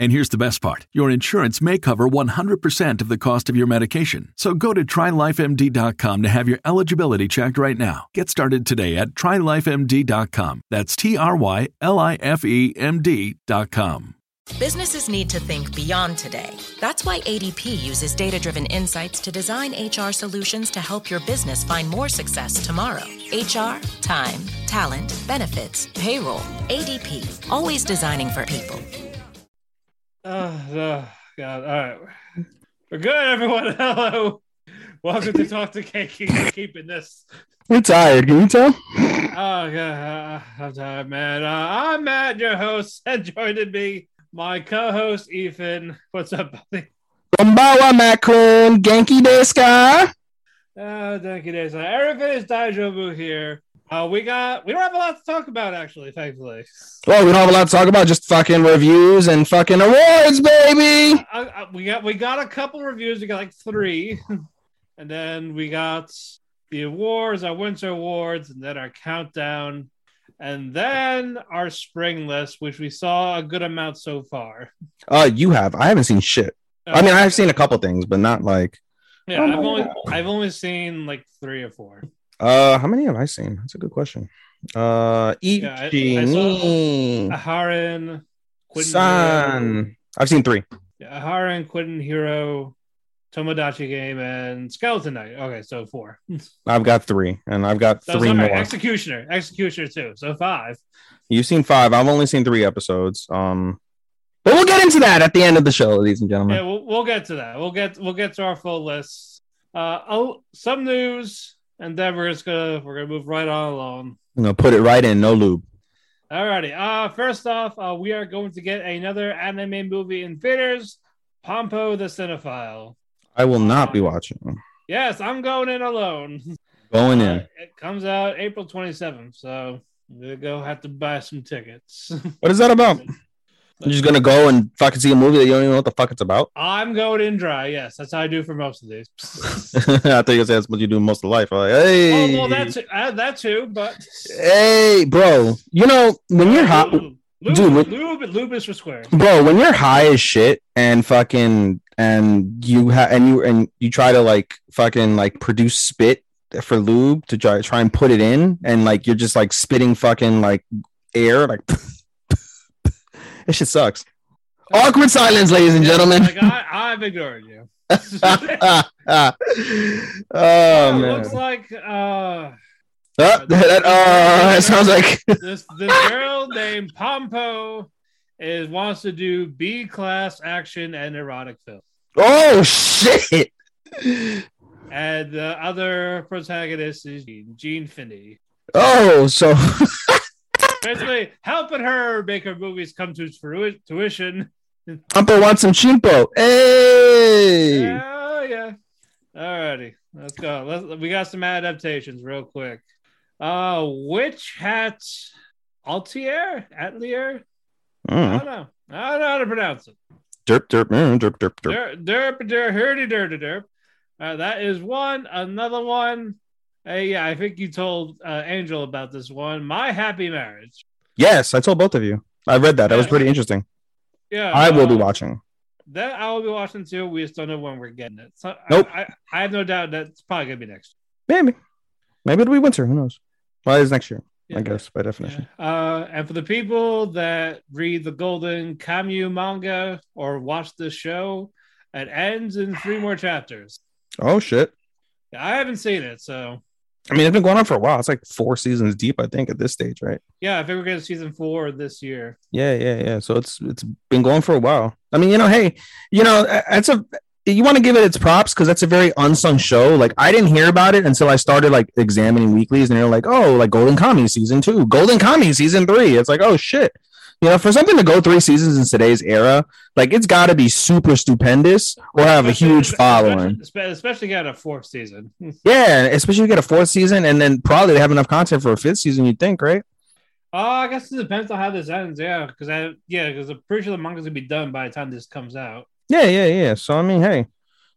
And here's the best part your insurance may cover 100% of the cost of your medication. So go to trylifemd.com to have your eligibility checked right now. Get started today at trylifemd.com. That's T R Y L I F E M D.com. Businesses need to think beyond today. That's why ADP uses data driven insights to design HR solutions to help your business find more success tomorrow. HR, time, talent, benefits, payroll. ADP, always designing for people. Oh, oh, God. All right. We're good, everyone. Hello. Welcome to Talk to Keiki. Keeping this. We're tired. Can you tell? Oh, God. Uh, I'm tired, man. Uh, I'm Matt, your host, and joining me, my co host, Ethan. What's up, buddy? Konbawa, Macron. Genki desu ka? Uh, thank you, Days. Everything is Daijobu here. Uh, we got we don't have a lot to talk about actually, thankfully. Well, we don't have a lot to talk about. Just fucking reviews and fucking awards, baby. Uh, uh, we got we got a couple reviews. We got like three, and then we got the awards, our winter awards, and then our countdown, and then our spring list, which we saw a good amount so far. Uh, you have. I haven't seen shit. I mean, I've seen a couple things, but not like. yeah, Oh I've only God. I've only seen like three or four. Uh, how many have I seen? That's a good question. Uh, Yeah, I- I Ichini, Aharen, Quentin Hero, San. I've seen three. yeah, Aharen, Quentin Hero, Tomodachi Game, and Skeleton Knight. Okay, so four. I've got three, and I've got So, three sorry, more. Executioner, Executioner too. So five. You've seen five. I've only seen three episodes. Um, but we'll get into that at the end of the show, ladies and gentlemen. Yeah, we'll, we'll get to that. We'll get we'll get to our full list. Uh, oh, some news, and then we're just gonna we're gonna move right on along. I'm gonna put it right in, no lube. Alrighty. Uh, first off, uh, we are going to get another anime movie in theaters. Pompo the Cinephile. I will not be watching. Yes, I'm going in alone. Going Uh, in. it comes out April 27th, so I'm gonna go have to buy some tickets. What is that about? You're just gonna go and fucking see a movie that you don't even know what the fuck it's about. I'm going in dry. Yes, that's how I do for most of these. I thought you were gonna say that's what you do most of life. I'm like, hey, oh well, that's uh, that too, but hey, bro. You know when you're hot, Lube, Dude, when- lube, lube is for square. bro. When you're high as shit and fucking and you have and you and you try to like fucking like produce spit for lube to try try and put it in and like you're just like spitting fucking like air like. This shit sucks. Awkward silence, ladies and gentlemen. Like I, I've ignored you. oh Oh, man. looks like uh, Uh, that, uh, that sounds like this this girl named Pompo is wants to do B class action and erotic film, oh shit. and the other protagonist is Gene, Jean Finney. Oh, so Basically, helping her make her movies come to frui- tuition. Pumper wants some chimpo. Hey. Oh yeah. Alrighty, let's go. Let's, we got some adaptations real quick. Uh, Witch Hat Altier Atelier. I Mm. don't know. I don't know how to pronounce it. Derp, derp, mm, derp, derp, derp. Derp, derp, derp, hurdy, derp, derp. Uh, that is one. Another one. Hey, yeah, I think you told uh, Angel about this one. My Happy Marriage. Yes, I told both of you. I read that. That was pretty interesting. Yeah, I will be uh, watching. That I will be watching too. We just don't know when we're getting it. So Nope. I, I, I have no doubt that it's probably gonna be next. Year. Maybe, maybe it'll be winter. Who knows? Well, it's next year, Yeah. I guess, by definition. Uh, and for the people that read the Golden Kamuy manga or watch this show, it ends in three more chapters. Oh shit! I haven't seen it, so I mean, it's been going on for a while. It's like four seasons deep, I think, at this stage, right? yeah, I think we're getting season four this year. Yeah, yeah, yeah. So it's it's been going for a while. I mean, you know, hey, you know, it's a you want to give it its props because that's a very unsung show. Like I didn't hear about it until I started like examining weeklies, and they're like, oh, like Golden Kamuy season two, Golden Kamuy season three. It's like, oh shit. You know, for something to go three seasons in today's era, like it's got to be super stupendous or have a huge following. especially, especially get a fourth season. Yeah, especially if you get a fourth season, and then probably they have enough content for a fifth season. You'd think, right? Oh, I guess it depends on how this ends. Yeah, because I yeah, because I'm pretty sure the manga's gonna be done by the time this comes out. Yeah, yeah, yeah. So I mean, hey,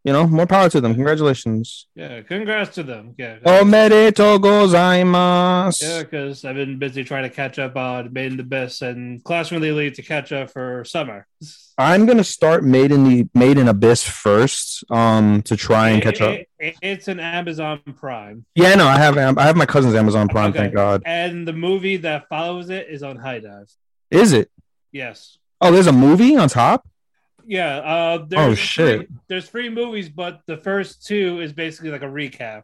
you know, more power to them. Congratulations. Yeah, congrats to them. Yeah, Omerito gozaimasu. yeah, because I've been busy trying to catch up on Made in the Abyss and Classroom of the Elite to catch up for summer. I'm gonna start Made in the Made in Abyss first, um, to try and catch up. It- it- it's an Amazon Prime, Yeah, no, I have I have my cousin's Amazon Prime. Okay. Thank God. and the movie that follows it is on HIDIVE. Is it? Yes. Oh, there's a movie on top. Yeah. Uh, there's Oh, shit. Three, there's three movies, but the first two is basically like a recap.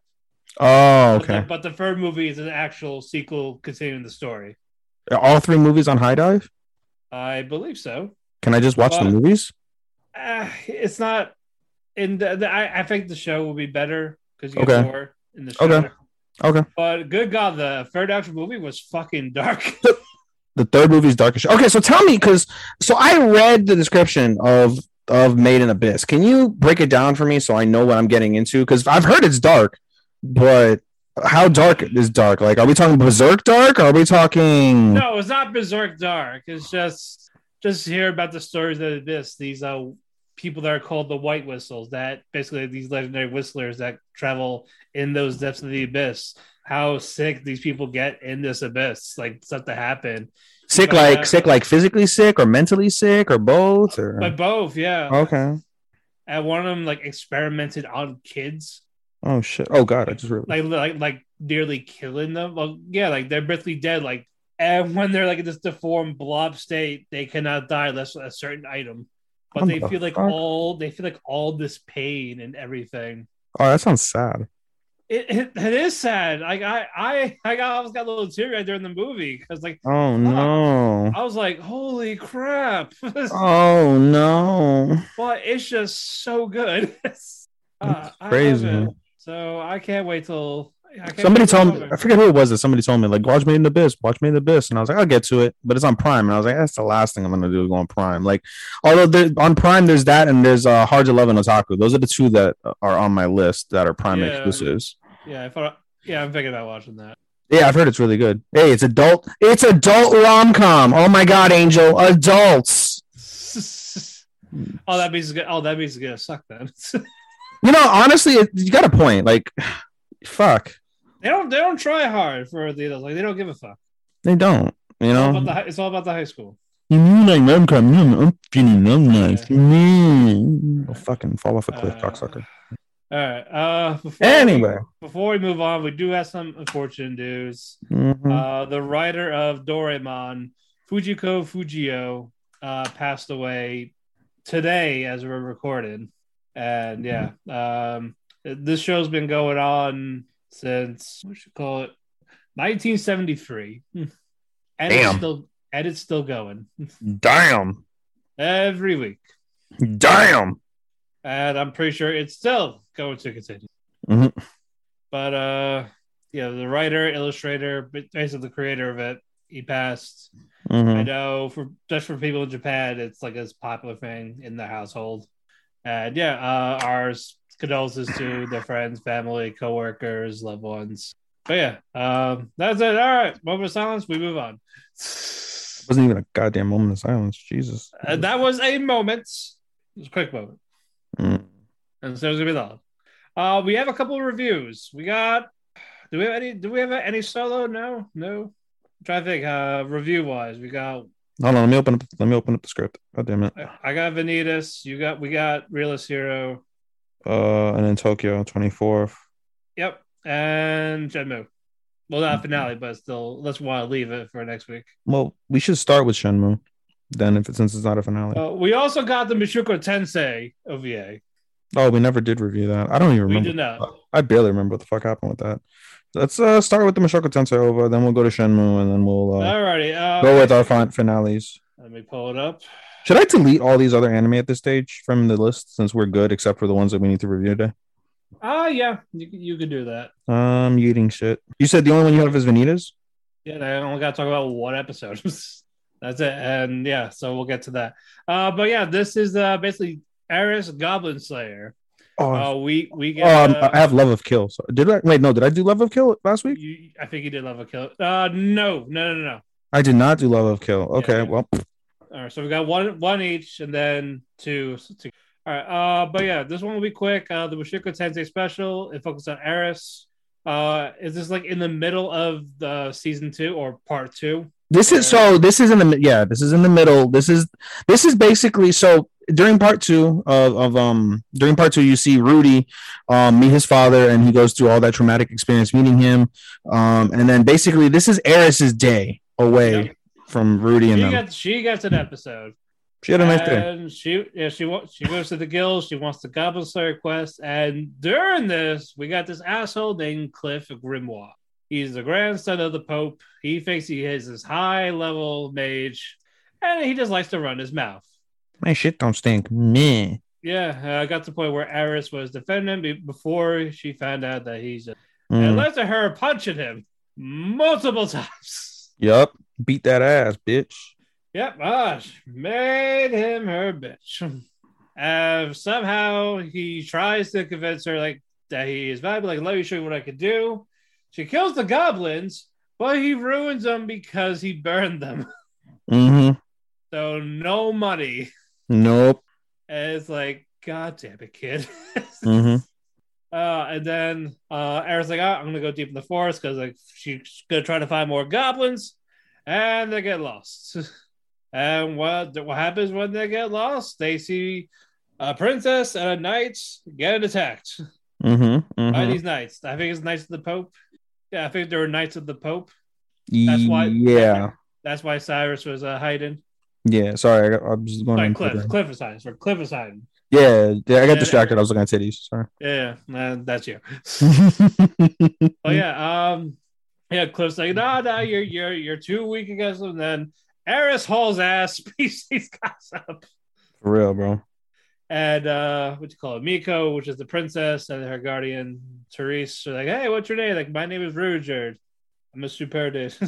Oh, But the- okay. But the, third movie is an actual sequel continuing the story. Are all three movies on HIDIVE. I believe so. Can I just watch the movies? Uh, it's not. In the, the I, I think the show will be better because you Okay. get more in the show. Okay. Okay. But good God, the third actual movie was fucking dark. The third movie is Darkest. Okay, so tell me, because so I read the description of of Made in Abyss. Can you break it down for me so I know what I'm getting into? Because I've heard it's dark, but how dark is dark? Like, are we talking Berserk dark? Are we talking? no, it's not Berserk Dark. It's just just hear about the stories of this. These uh people that are called the White Whistles. That basically these legendary whistlers that travel in those depths of the abyss. How sick these people get in this abyss, like stuff to happen. sick, like uh, sick, like physically sick or mentally sick or both? Or But both, yeah. okay. And one of them like experimented on kids, Oh shit! Oh god! I just realized. like like like nearly killing them. Well, yeah, like they're basically dead. Like, and when they're like in this deformed blob state, they cannot die unless a certain item. But What they the feel like fuck? all they feel like all this pain and everything. oh, that sounds sad. It, it, it is sad. Like I I I got I was got a little teary eyed during the movie because like Oh no! I was like, holy crap! Oh no! but it's just so good. Uh, crazy. it. So I can't wait till can't Somebody wait till told me. I forget who it was that somebody told me, like, watch Made in the Abyss, watch Made in the Abyss. And I was like, I'll get to it, but it's on Prime. And I was like, that's the last thing I'm going to do, is go on Prime. Like, although there, on Prime, there's that and there's uh, Hard to Love and Otaku. Those are the two that are on my list that are Prime Yeah. exclusives. Yeah, I thought. Yeah, I'm thinking about watching that. Yeah, I've heard it's really good. Hey, it's adult. It's adult rom com. Oh my God, Angel. Adults. oh, that means it's good. Oh, that means it's gonna suck then. You know, honestly, it- you got a point. Like, fuck. they don't. They don't try hard for the like. They don't give a fuck. They don't. You It's all know? about the, all about the high school. You mean like rom com? I'm feeling I'm nice. Mm. I'll fucking fall off a cliff, Uh, cocksucker. All right. Uh, before Anyway. we, before we move on, we do have some unfortunate news. Mhm. Uh, the writer of Doraemon, Fujiko Fujio, uh, passed away today as we're recording. And yeah, um, this show's been going on since what should call it, 1973, and it's Damn. still and it's still going Damn. every week. Damn. And I'm pretty sure it's still going to continue. Mhm. But uh, yeah, the writer, illustrator, basically the creator of it, he passed. I Mhm. know for just for people in Japan, it's like a popular thing in the household. And yeah, uh, our condolences to their friends, family, coworkers, loved ones. But yeah, um, that's it. All right, moment of silence. We move on. Wasn't even a goddamn moment of silence. Jesus. And that was a moment. It was a quick moment. Mm. And so it's gonna be long. Uh, we have a couple of reviews. We got. Do we have any? Do we have any solo? No, no. Trying to think. Uh, review wise, we got Hold on, let me open up. Let me open up the script. God damn it. I got Vanitas. You got we got Realist Hero. Uh, and then Tokyo twenty fourth. Yep, and Shenmue. Well, not finale, but still, let's want to leave it for next week. Well, we should start with Shenmue. Then, if it, since it's not a finale. Uh, we also got the Mushoku Tensei OVA. Oh, we never did review that. I don't even remember. We did not. I barely remember what the fuck happened with that. Let's uh start with the Mushoku Tensei over, then we'll go to Shenmue, and then we'll uh, Alrighty. Uh, go with our fin- finales. Let me pull it up. Should I delete all these other anime at this stage from the list since we're good, except for the ones that we need to review today? Ah, yeah, you, you can do that. Um, eating shit. You said the only one you have is Vanitas. Yeah, I only got to talk about one episode. That's it. And yeah, so we'll get to that. Uh, but yeah, this is uh basically Eris Goblin Slayer. Oh, Uh, we we get. um, uh, I have Love of Kill. So did I wait? No, did I do Love of Kill last week? you, I think you did love of kill. Uh, no, no, no, no. I did not do Love of Kill. Okay, Yeah. well, All right, so we got one one each, and then two. two. All right, uh, but yeah, this one will be quick. Uh, the Mushoku Tensei special. It focuses on Eris. Uh, is this like in the middle of the season two or part two? This is so. This is in the yeah. This is in the middle. This is this is basically so. During part two of, of um during part two, you see Rudy um meet his father, and he goes through all that traumatic experience meeting him. Um, and then basically this is Eris's day away Yep. from Rudy and She them. she gets an episode. she had a nice day. she yeah she wa- she goes to the guild. She wants the Goblin Slayer quest, and during this, we got this asshole named Cliff Grimoire. He's the grandson of the Pope. He thinks he is this high level mage, and he just likes to run his mouth. My shit don't stink. Me. Yeah, uh, I got to the point where Eris was defending him before she found out that he's. It Mm. led to her punching him multiple times. Yup. Beat that ass, bitch. Yep, ah, made him her bitch. Uh, somehow he tries to convince her like that he is valuable. Like, let me show you what I could do. She kills the goblins, but he ruins them because he burned them. Mm-hmm. So no money. Nope. And it's like, God damn it, kid. Mm-hmm. Uh, and then uh, Aaron's like, oh, I'm gonna go deep in the forest because like she's gonna try to find more goblins, and they get lost. and what what happens when they get lost? They see a princess and a knight get attacked Mm-hmm. by mm-hmm. these knights. I think it's knights of the Pope. Yeah, I think there were knights of the Pope. That's why. Yeah. That's why Cyrus was uh, hiding. Yeah. Sorry, I, got, I was going on Cliff. Cliff hiding. For Cliff hiding. Yeah, yeah, I got Yeah. distracted. I was looking at titties. Sorry. Yeah, uh, that's you. Oh yeah, um, yeah. Cliff's like, no, no, you're you're you're too weak against them. Then Eris hauls ass, these guys up, For real, bro. And uh, what you call it, Miko, which is the princess, and her guardian Therese are like, hey, what's your name? Like, my name is Ruijerd. I'm a super.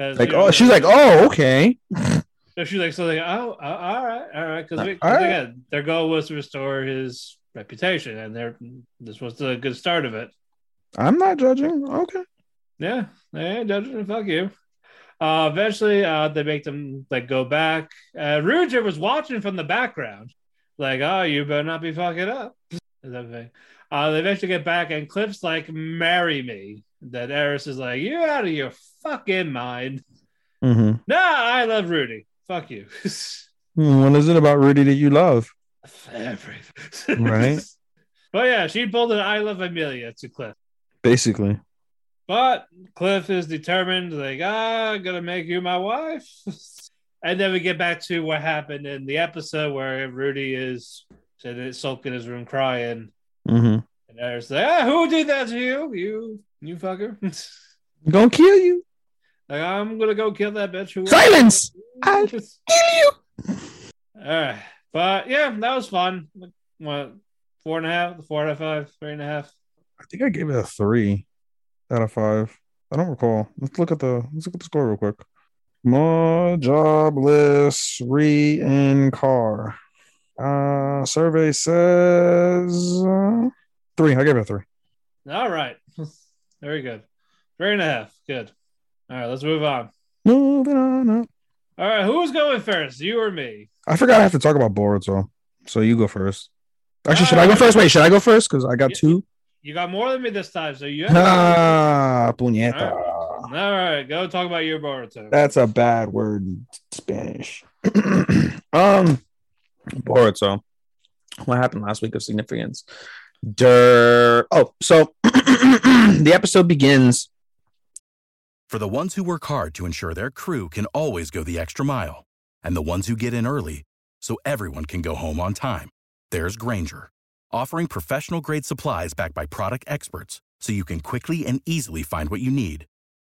Like, oh, she's like, oh, okay. So she's like, so like, oh, uh, all right, all right, because right. again, their goal was to restore his reputation, and their this was the good start of it. I'm not judging. Okay. Yeah, hey, judging, fuck you. Uh, eventually, uh, they make them like go back. Uh, Ruijerd was watching from the background, like, "Oh, you better not be fucking up." Thing? Uh, they eventually get back, and Cliff's like, "Marry me." That Eris is like, "You out of your fucking mind?" Mm-hmm. Nah, I love Rudy. Fuck you. What is it about Rudy that you love? Everything. Right. But yeah, she pulled an "I love Amelia" to Cliff. Basically. But Cliff is determined, like, ah, I'm gonna make you my wife. and then we get back to what happened in the episode where Rudy is sitting sulk in his room crying. Mm-hmm. And Eris like, ah, who did that to you? You you fucker. Gonna kill you. like, I'm gonna go kill that bitch. Who Silence! I'll kill you. All right. But yeah, that was fun. What four and a half, four out of five, three and a half. I think I gave it a three out of five. I don't recall. Let's look at the let's look at the score real quick. More jobless re in car. Uh survey says uh, three. I gave it a three. All right. Very good. Three and a half. Good. All right, let's move on. Moving on up. All right, who's going first? You or me? I forgot I have to talk about Boruto. So so you go first. Actually, should I go first? Wait, should I go first? Because I got Yeah. two. You got more than me this time, so you have Ah, puñeta. All right, go talk about your Boruto. That's a bad word in Spanish. um, Boruto. What happened last week of significance? Der. Oh, so the episode begins. For the ones who work hard to ensure their crew can always go the extra mile, and the ones who get in early so everyone can go home on time, there's Grainger, offering professional grade supplies backed by product experts so you can quickly and easily find what you need.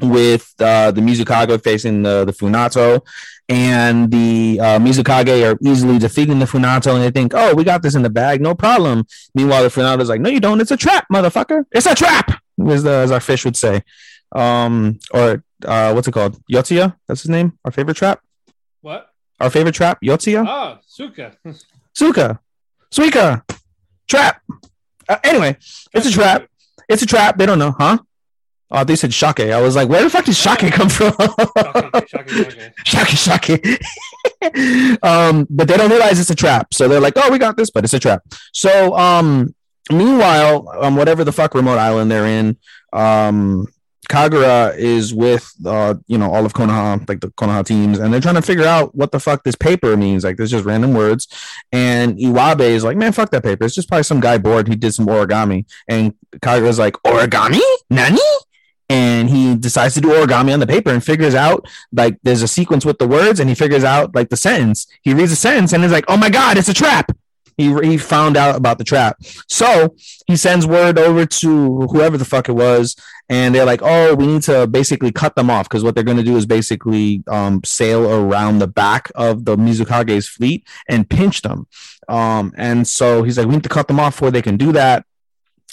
With uh, the Mizukage facing the, the Funato, and the uh, Mizukage are easily defeating the Funato, and they think, "Oh, we got this in the bag, no problem." Meanwhile, the Funato's like, "No, you don't. It's a trap, motherfucker. It's a trap," as, the, as our fish would say, um, or uh, what's it called? Yotsuya. That's his name. Our favorite trap. What? Our favorite trap. Yotsuya. Oh, Suka. Suka. Suika. Trap. Uh, anyway, it's a trap. It's a trap. They don't know, huh? Oh, they said shake. I was like, where the fuck did shake come from? shake, shake. um, but they don't realize it's a trap. So they're like, oh, we got this, but it's a trap. So, um, meanwhile, um, whatever the fuck remote island they're in, um, Kagura is with uh, you know, all of Konoha, like the Konoha teams, and they're trying to figure out what the fuck this paper means. Like, there's just random words. And Iwabe is like, man, fuck that paper. It's just probably some guy bored. He did some origami. And Kagura's like, origami? Nani? And he decides to do origami on the paper and figures out like there's a sequence with the words, and he figures out like the sentence. He reads the sentence and is like, oh my god, it's a trap. He, he found out about the trap. So he sends word over to whoever the fuck it was, and they're like, "Oh, we need to basically cut them off because what they're going to do is basically um, sail around the back of the Mizukage's fleet and pinch them." Um, and so he's like, "We need to cut them off before they can do that."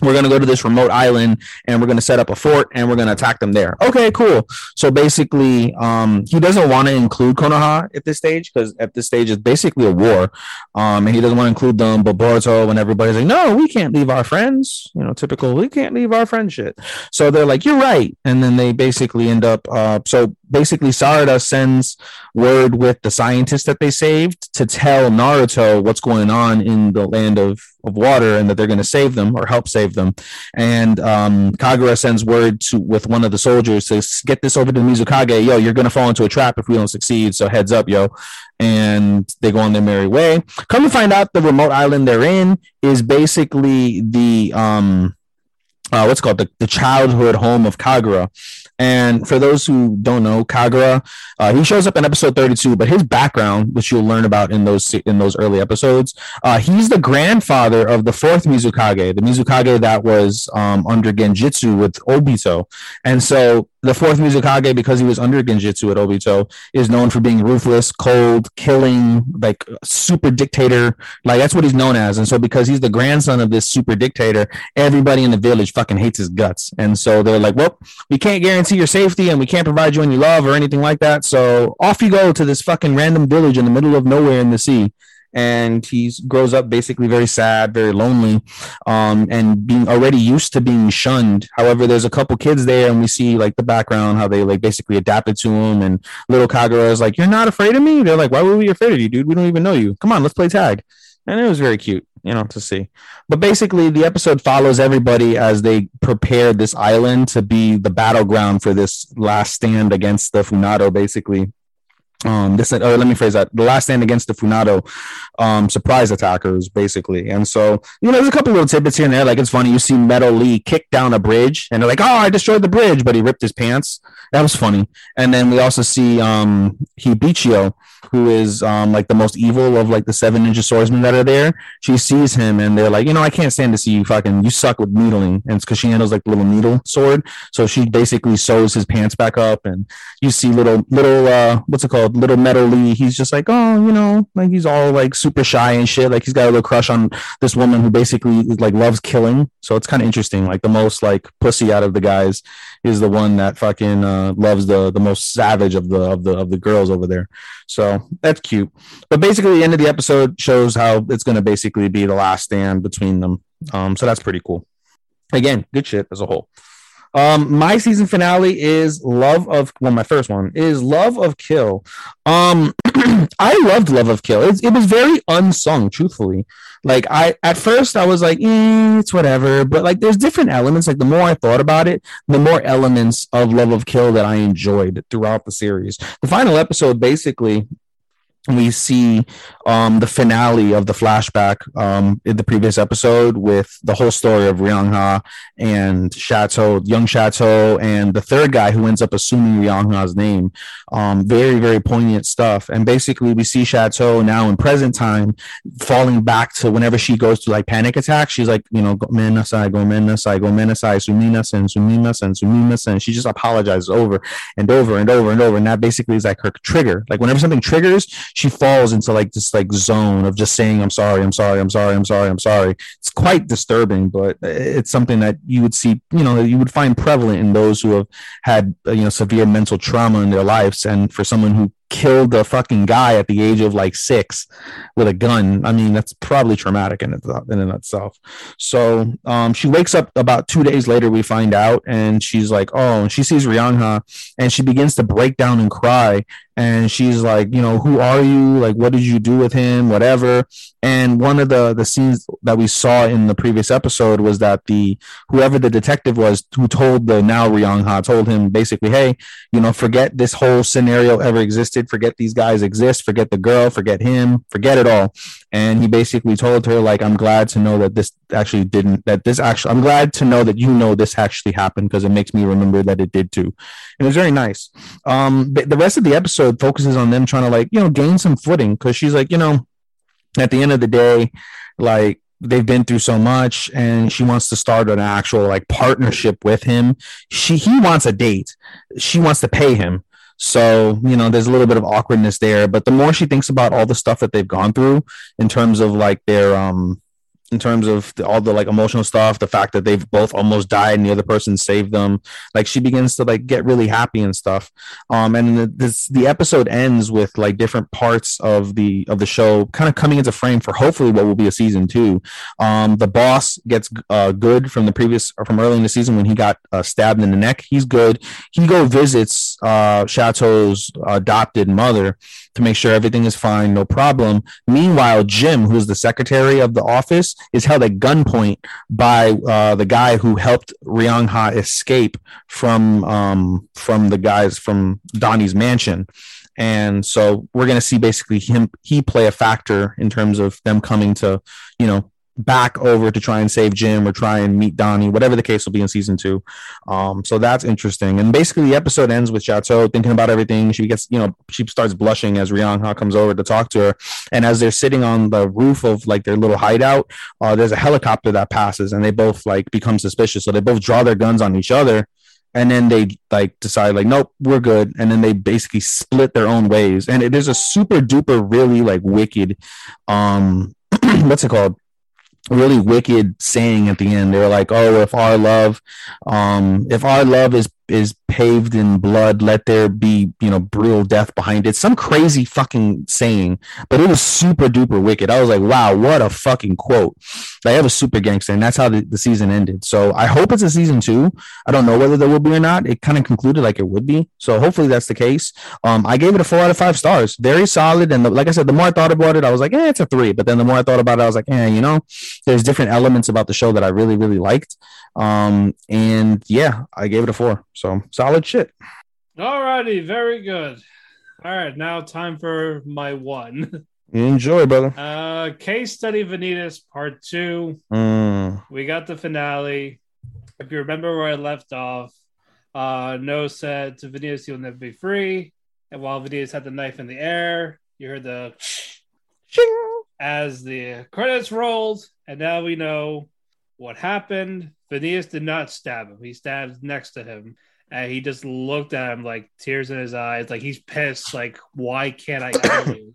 We're going to go to this remote island and we're going to set up a fort and we're going to attack them there. Okay, cool. So basically, um, he doesn't want to include Konoha at this stage because at this stage it's basically a war. Um, and he doesn't want to include them, but Boruto and everybody's like, no, we can't leave our friends. You know, typical, we can't leave our friend shit. So they're like, you're right. And then they basically end up, uh, so basically Sarada sends word with the scientist that they saved to tell Naruto what's going on in the land of, of water and that they're going to save them or help save them. And um, Kagura sends word to with one of the soldiers to get this over to Mizukage. Yo, you're going to fall into a trap if we don't succeed. So heads up, yo. And they go on their merry way. Come to find out, the remote island they're in is basically the um, uh, what's called the, the childhood home of Kagura. And for those who don't know, Kagura, uh, he shows up in episode 32, but his background, which you'll learn about in those in those early episodes, uh, he's the grandfather of the fourth Mizukage, the Mizukage that was um, under Genjutsu with Obito. And so the fourth Mizukage, because he was under Genjutsu at Obito, is known for being ruthless, cold, killing, like super dictator. Like that's what he's known as. And so because he's the grandson of this super dictator, everybody in the village fucking hates his guts. And so they're like, well, we can't guarantee your safety and we can't provide you any love or anything like that. So off you go to this fucking random village in the middle of nowhere in the sea. And he grows up basically very sad, very lonely, um, and being already used to being shunned. However, there's a couple kids there, and we see like the background how they like basically adapted to him. And little Kagura is like, "You're not afraid of me?" They're like, "Why would we be afraid of you, dude? We don't even know you. Come on, let's play tag." and it was very cute, you know, to see. But basically, the episode follows everybody as they prepare this island to be the battleground for this last stand against the Funato, basically um this or let me phrase that. The last stand against the Funato um surprise attackers basically. And so you know there's a couple little tidbits here and there. Like it's funny. You see Metal Lee kick down a bridge and they're like oh I destroyed the bridge but he ripped his pants. That was funny. And then we also see um Hibichio who is um like the most evil of like the seven ninja swordsmen that are there she sees him and they're like you know I can't stand to see you fucking you suck with needling. And it's because she handles like little needle sword. So she basically sews his pants back up and you see little little uh what's it called? Little Metal Lee. He's just like oh you know like he's all like super shy and shit. Like he's got a little crush on this woman who basically like loves killing. So it's kind of interesting. Like the most like pussy out of the guys is the one that fucking uh, loves the the most savage of the of the of the girls over there. So that's cute. But basically the end of the episode shows how it's going to basically be the last stand between them. Um so that's pretty cool. Again good shit as a whole um, my season finale is Love of well, my first one is Love of Kill. Um, I loved Love of Kill. It, it was very unsung, truthfully. Like I at first I was like, eh, it's whatever, but like there's different elements. Like the more I thought about it, the more elements of Love of Kill that I enjoyed throughout the series. The final episode basically we see um, the finale of the flashback um, in the previous episode with the whole story of Ryangha and Chateau, young Chateau, and the third guy who ends up assuming Ryangha's name. Um, very, very poignant stuff. And basically, we see Chateau now in present time falling back to whenever she goes to like panic attacks. She's like, you know, go menasai, go menasai, go menasai, suminas and sumimas and sumimas. And she just apologizes over and over and over and over. And that basically is like her trigger. Like whenever something triggers, she falls into like this like zone of just saying i'm sorry i'm sorry i'm sorry i'm sorry i'm sorry. It's quite disturbing but it's something that you would see you know that you would find prevalent in those who have had uh, you know severe mental trauma in their lives. And for someone who killed a fucking guy at the age of like six with a gun. I mean, that's probably traumatic in, in and itself. So um, she wakes up about two days later, we find out, and she's like, oh, and she sees Ryangha and she begins to break down and cry. And she's like, you know, who are you? Like, what did you do with him? Whatever. And one of the the scenes that we saw in the previous episode was that the whoever the detective was who told the now Ryangha told him basically, hey, you know, forget this whole scenario ever existed forget these guys exist, forget the girl, forget him, forget it all. And he basically told her, like, I'm glad to know that this actually didn't, that this actually, I'm glad to know that you know this actually happened because it makes me remember that it did too. And it's very nice. Um, the rest of the episode focuses on them trying to, like, you know, gain some footing because she's like, you know, at the end of the day, like, they've been through so much and she wants to start an actual like partnership with him she he wants a date she wants to pay him so, you know, there's a little bit of awkwardness there. But the more she thinks about all the stuff that they've gone through in terms of like their um in terms of the, all the like emotional stuff, the fact that they've both almost died and the other person saved them. Like she begins to like get really happy and stuff. Um, and the, this the episode ends with like different parts of the of the show kind of coming into frame for hopefully what will be a season two. Um, the boss gets uh, good from the previous from early in the season when he got uh, stabbed in the neck. He's good. He go visits uh, Chateau's adopted mother to make sure everything is fine, no problem. Meanwhile, Jim, who's the secretary of the office, is held at gunpoint by uh, the guy who helped Ryangha escape from um, from the guys from Donnie's mansion. And so we're going to see basically him he play a factor in terms of them coming to, you know, back over to try and save Jim or try and meet Donnie, whatever the case will be in season two. Um, so that's interesting. And basically, the episode ends with Chateau thinking about everything. She gets, you know, she starts blushing as Ryangha comes over to talk to her. And as they're sitting on the roof of like their little hideout, uh, there's a helicopter that passes, and they both like become suspicious. So they both draw their guns on each other. And then they like decide like nope we're good and then they basically split their own ways and it is a super duper really like wicked um what's it called really wicked saying at the end. They were like, "Oh, if our love, um, if our love is is paved in blood. Let there be, you know, brutal death behind it. Some crazy fucking saying, but it was super duper wicked. I was like, wow, what a fucking quote. Like, I was super gangster, and that's how the, the season ended. So I hope it's a season two. I don't know whether there will be or not. It kind of concluded like it would be. So hopefully that's the case. Um, I gave it a four out of five stars. Very solid. And the, like I said, the more I thought about it, I was like, eh, it's a three. But then the more I thought about it, I was like, eh, you know, there's different elements about the show that I really, really liked. Um, and yeah, I gave it a four. Solid shit. Alrighty, very good. All right, now time for my one. Enjoy, brother. Uh, case study Vanitas part two. Mm. We got the finale. If you remember where I left off, uh, No said to Vanitas, "You'll never be free." And while Vanitas had the knife in the air, you heard the as the credits rolled, and now we know what happened. Vanitas did not stab him; he stabbed next to him, and he just looked at him like tears in his eyes, like he's pissed. Like, why can't I kill you?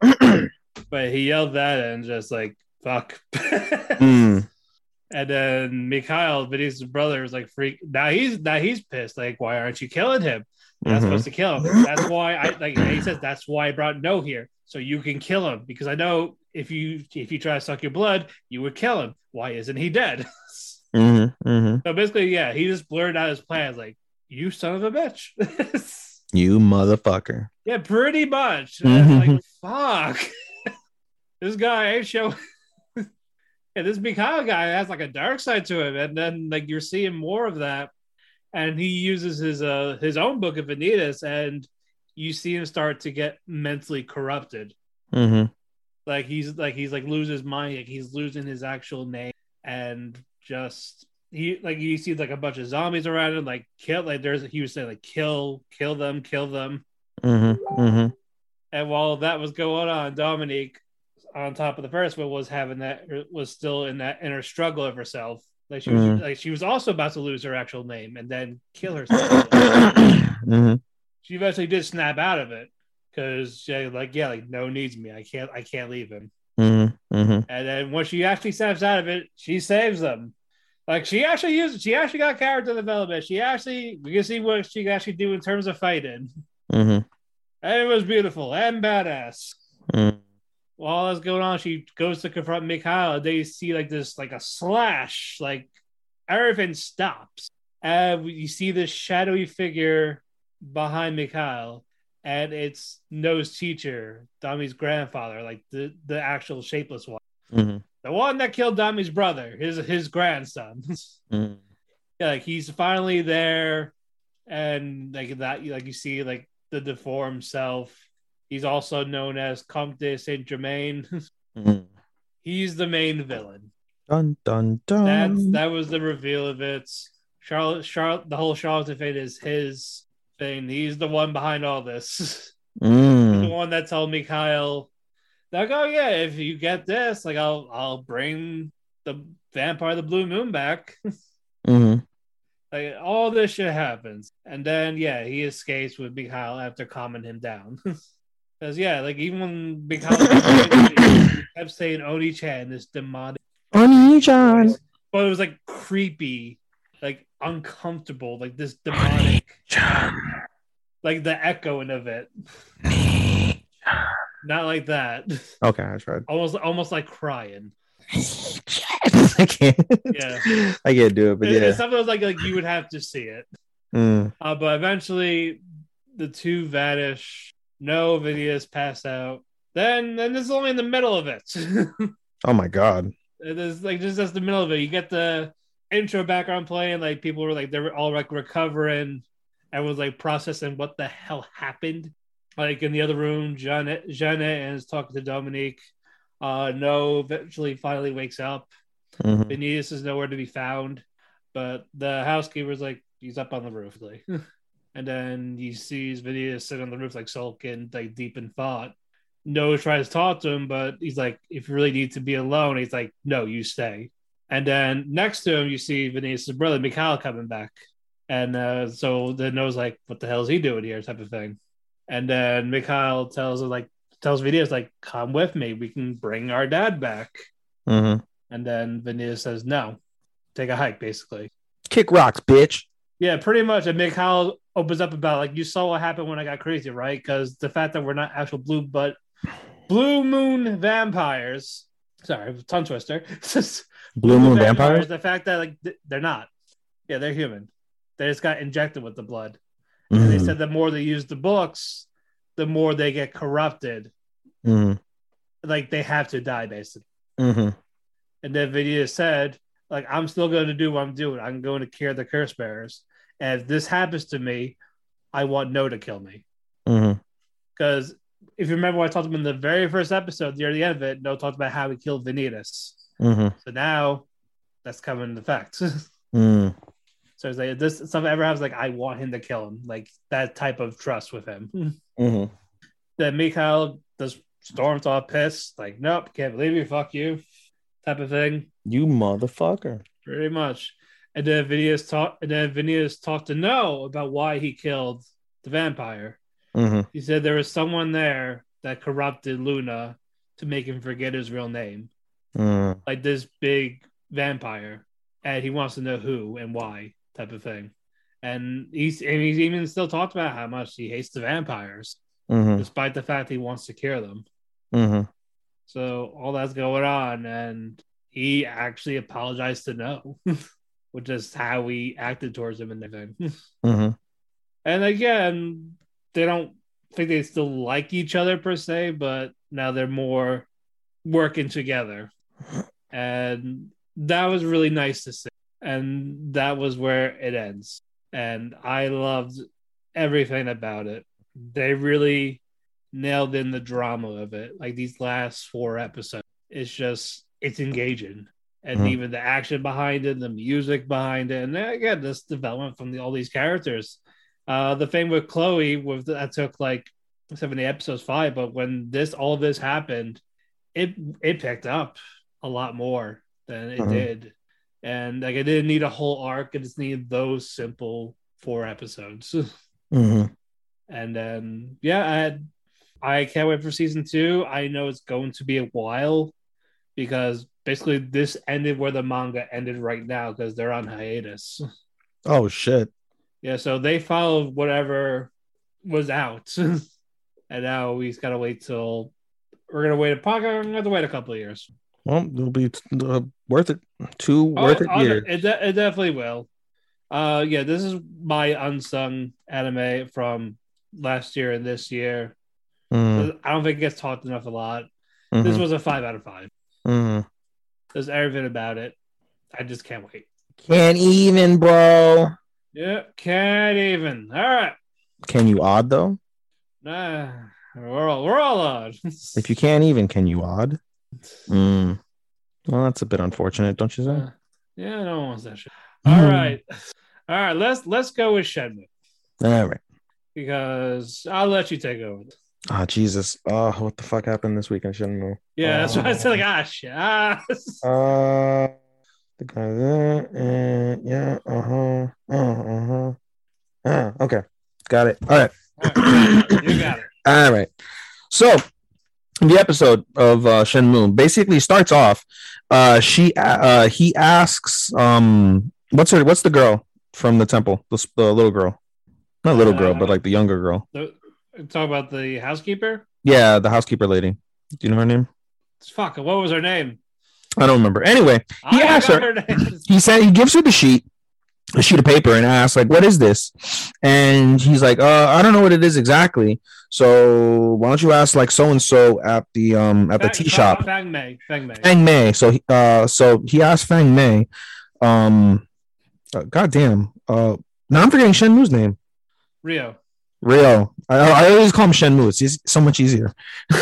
but he yelled that and just like fuck. Mm. And then Mikhail, Vanitas' brother, was like freak. Now he's now he's pissed. Like, why aren't you killing him? Not Mhm. supposed to kill him. That's why I like. He says that's why I brought No here, so you can kill him because I know if you if you try to suck your blood, you would kill him. Why isn't he dead? Mm-hmm, mm-hmm. so basically, yeah, he just blurred out his plans. Like, you son of a bitch. You motherfucker. yeah, pretty much. Mhm. like, fuck. this guy ain't showing. yeah, this Mikhail guy has like a dark side to him, and then like you're seeing more of that, and he uses his uh his own book of Vanitas, and you see him start to get mentally corrupted. Mm-hmm. Like he's like he's like loses his mind, like he's losing his actual name, and just he like you see like a bunch of zombies around him, like kill like there's he was saying like kill kill them kill them, Mm-hmm. Mm-hmm. and while that was going on, Dominique on top of the first one was having that was still in that inner struggle of herself. Like she was Mhm. like she was also about to lose her actual name and then kill herself. mm-hmm. she eventually did snap out of it because she like yeah like no needs me I can't I can't leave him. Mm-hmm. Mm-hmm. And then when she actually snaps out of it, she saves them. Like she actually used, she actually got character development. She actually, we can see what she can actually do in terms of fighting, Mm-hmm. and it was beautiful and badass. Mm. While that's going on, she goes to confront Mikhail. They see like this, like a slash, like everything stops, and you see this shadowy figure behind Mikhail, and it's No's teacher, Dami's grandfather, like the the actual shapeless one. Mm-hmm. The one that killed Dami's brother, his his grandson. Mm-hmm. yeah, like he's finally there, and like that, like you see like the deformed self. He's also known as Comte de Saint Germain. Mm-hmm. he's the main villain. Dun dun dun. That's that was the reveal of it. Charlotte, Charlotte, the whole Charlotte fate is his thing. He's the one behind all this. the Mm. one that told Mikhail, like, oh yeah, if you get this, like I'll I'll bring the vampire the blue moon back. Mm-hmm. like all this shit happens. And then yeah, he escapes with Mikhail after calming him down. Because yeah, like even when Mikhail he kept saying Oni Chan, this demonic Oni-chan. but it was like creepy, like uncomfortable, like this demonic like the echoing of it. Not like that. Okay, I tried. Almost almost like crying. I can't. Yeah. I can't do it, but It- yeah. Was like like you would have to see it. Mm. Uh, but eventually the two vanish. No videos pass out. Then then this is only in the middle of it. Oh my god. it is like just as the middle of it. You get the intro background playing, like people were like they were all like recovering. Everyone's like processing what the hell happened. Like in the other room, Janet Janet is talking to Dominique. Uh no eventually finally wakes up. Mhm. Vanitas is nowhere to be found, but the housekeeper's like he's up on the roof, like, and then he sees Vanitas sitting on the roof, like sulking, like deep in thought. No tries to talk to him, but he's like, if you really need to be alone, he's like, no, you stay. And then next to him, you see Vanitas's brother Mikhail coming back, and uh, so then No's like, what the hell is he doing here, type of thing. And then Mikhail tells her like tells Vanitas like, come with me, we can bring our dad back. Mhm. And then Vanilla says, no, take a hike, basically. Kick rocks, bitch. Yeah, pretty much. And Mikhail opens up about like you saw what happened when I got crazy, right? Because the fact that we're not actual blue, but blue moon vampires. Sorry, tongue twister. Blue Moon vampires. The fact that like th- they're not. Yeah, they're human. They just got injected with the blood. Mhm. And they said the more they use the books, the more they get corrupted. Mhm. Like they have to die, basically. Mhm. And then Vidya said, like, I'm still going to do what I'm doing. I'm going to cure the curse bearers. And if this happens to me, I want No to kill me. Because if you remember what I talked about in the very first episode, near the end of it, No talked about how he killed Vanitas. Mhm. So now that's coming into effect. Mm. So it's like this stuff ever happens, like I want him to kill him. Like that type of trust with him. Mhm. then Mikhail just storms all pissed, like, nope, can't believe you, fuck you, type of thing. You motherfucker. Pretty much. And then Vanitas talk and then Vanitas talked to know about why he killed the vampire. Mhm. He said there was someone there that corrupted Luna to make him forget his real name. Mm. Like this big vampire. And he wants to know who and why, type of thing. And he's and he's even still talked about how much he hates the vampires, Mhm. despite the fact he wants to cure them. Mhm. So all that's going on, and he actually apologized to Noé, which is how we acted towards him and everything. Mhm. and again, they don't think they still like each other per se, but now they're more working together, and that was really nice to see. And that was where it ends. And I loved everything about it. They really nailed in the drama of it. Like these last four episodes, it's just it's engaging, and Mhm. even the action behind it, the music behind it, and then again this development from the, all these characters. Uh, the thing with Chloe with that took like seventy episodes, five, but when this all this happened, it it picked up a lot more than it Mhm. did, and like I didn't need a whole arc; I just needed those simple four episodes. Mhm. And then yeah, I I can't wait for season two. I know it's going to be a while because basically this ended where the manga ended right now because they're on hiatus. Oh shit. Yeah, so they followed whatever was out, and now we just gotta wait till we're gonna wait a pocket. We're gonna have to wait a couple of years. Well, it'll be uh, worth it. Two worth it oh, years. It, de- it definitely will. Uh, yeah, this is my unsung anime from last year and this year. Mm. I don't think it gets talked enough a lot. This Mhm. was a five out of five. Mhm. There's everything about it. I just can't wait. Can't even, bro. Yeah, can't even. All right. Can you odd though? Nah, we're all we're all on. If you can't even, can you odd? Mm. Well, that's a bit unfortunate, don't you say? yeah, no one wants that shit. All right, all right. Let's let's go with Shenmue All right. because I'll let you take over. Ah, Jesus. Oh, what the fuck happened this week? I shouldn't know. Yeah, that's why I said like ah shit. Ah. Uh, the guy there. And yeah. Uh huh. Uh huh. Ah, okay. Got it. All right. you got it. All right. So the episode of uh, Shenmue basically starts off. Uh, she uh, he asks um what's her what's the girl from the temple? The, the little girl. Not little girl but like the younger girl. The, talk about the housekeeper. yeah the housekeeper lady. Do you know her name? Fuck, what was her name? I don't remember. Anyway he I asks her. her he said he gives her the sheet a sheet of paper and asks like what is this and he's like uh i don't know what it is exactly so why don't you ask like so and so at the um at the Fang- tea shop Fang Mei. Fang Mei. Fang Mei. So he, uh, so he asked Fang Mei, um, uh, goddamn, uh, now I'm forgetting Shenmue's name. Ryo. Ryo. I, I always call him Shenmue. It's easy, so much easier.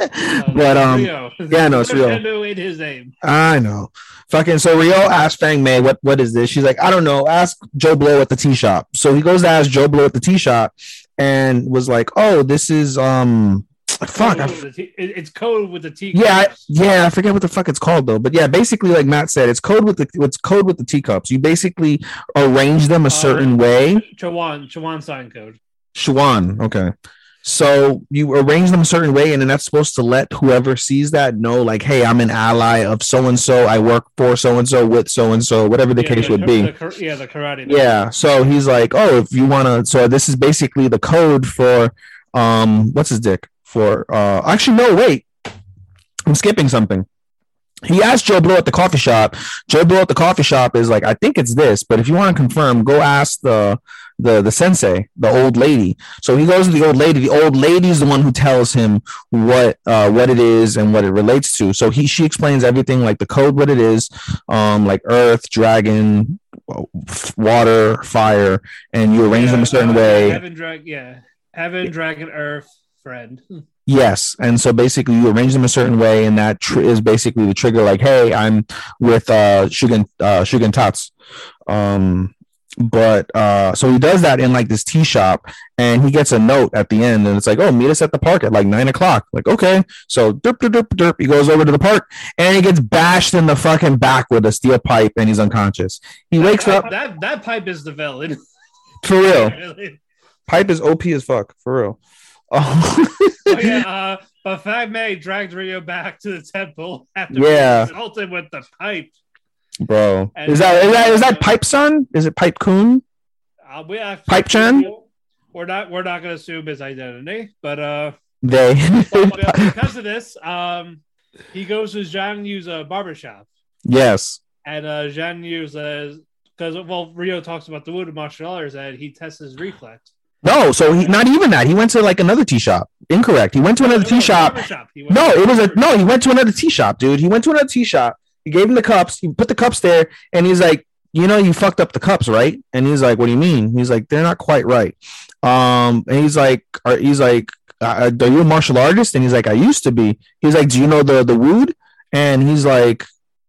Uh, but um, Ryo. yeah, no, it's Put Ryo. Shenmue in his name. I know. Fucking so Ryo asked Fang Mei, what what is this? She's like, I don't know. Ask Joe Blow at the tea shop. So he goes to ask Joe Blow at the tea shop and was like, Oh, this is um fuck. Code with the T- it- it's code with the T. Yeah, I, yeah, I forget what the fuck it's called though. But yeah, basically, like Matt said, it's code with the it's code with the teacups. You basically arrange them a certain way. Chawan Chawan sign code. Shuan, okay. So you arrange them a certain way, and then that's supposed to let whoever sees that know, like, hey, I'm an ally of so and so. I work for so and so with so and so, whatever the Yeah, case the- would be. the yeah, the karate. Yeah. So he's like, oh, if you want to, so this is basically the code for, um, what's his dick for? Uh, actually, no, wait, I'm skipping something. He asked Joe Blow at the coffee shop. Joe Blow at the coffee shop is like, I think it's this, but if you want to confirm, go ask the the the sensei, the old lady. So he goes to the old lady. The old lady is the one who tells him what uh what it is and what it relates to. So he she explains everything like the code, what it is, um, like earth, dragon, water, fire, and you arrange them a certain uh, way. Heaven, drag, yeah, heaven, dragon, earth, friend. Yes, and so basically you arrange them a certain way, and that tr- is basically the trigger. Like, hey, I'm with uh Shugen uh Shugen Tats. Um, but uh, so he does that in like this tea shop, and he gets a note at the end, and it's like, oh, meet us at the park at like nine o'clock. Like, okay, so derp derp derp derp. He goes over to the park, and he gets bashed in the fucking back with a steel pipe, and he's unconscious. He wakes that, up That that pipe is the villain. for real. Really. Pipe is OP as fuck for real. Oh. oh yeah, uh, but Fang Mei dragged Ryo back to the temple after Yeah. assaulted with the pipe. Bro, And- is that is that is that Pipe Son? Is it Pipe Coon? Uh, we Pipe Chan? We're not we're not going to assume his identity, but uh, They. because of this, um, he goes to Zhang Yu's uh, barbershop, yes. and uh, Zhang Yu says because well, Ryo talks about the wounded martial arts and he tests his reflex. No, so he not even that. He went to like another tea shop. Incorrect. He went to another No, tea shop. went No, it was a no. He went to another tea shop, dude. He went to another tea shop. He gave him the cups. He put the cups there, and he's like, "You know, you fucked up the cups, right?" And he's like, "What do you mean?" He's like, "They're not quite right." Um, and he's like, are, "He's like, are you a martial artist?" And he's like, "I used to be." He's like, "Do you know the the wood?" And he's like,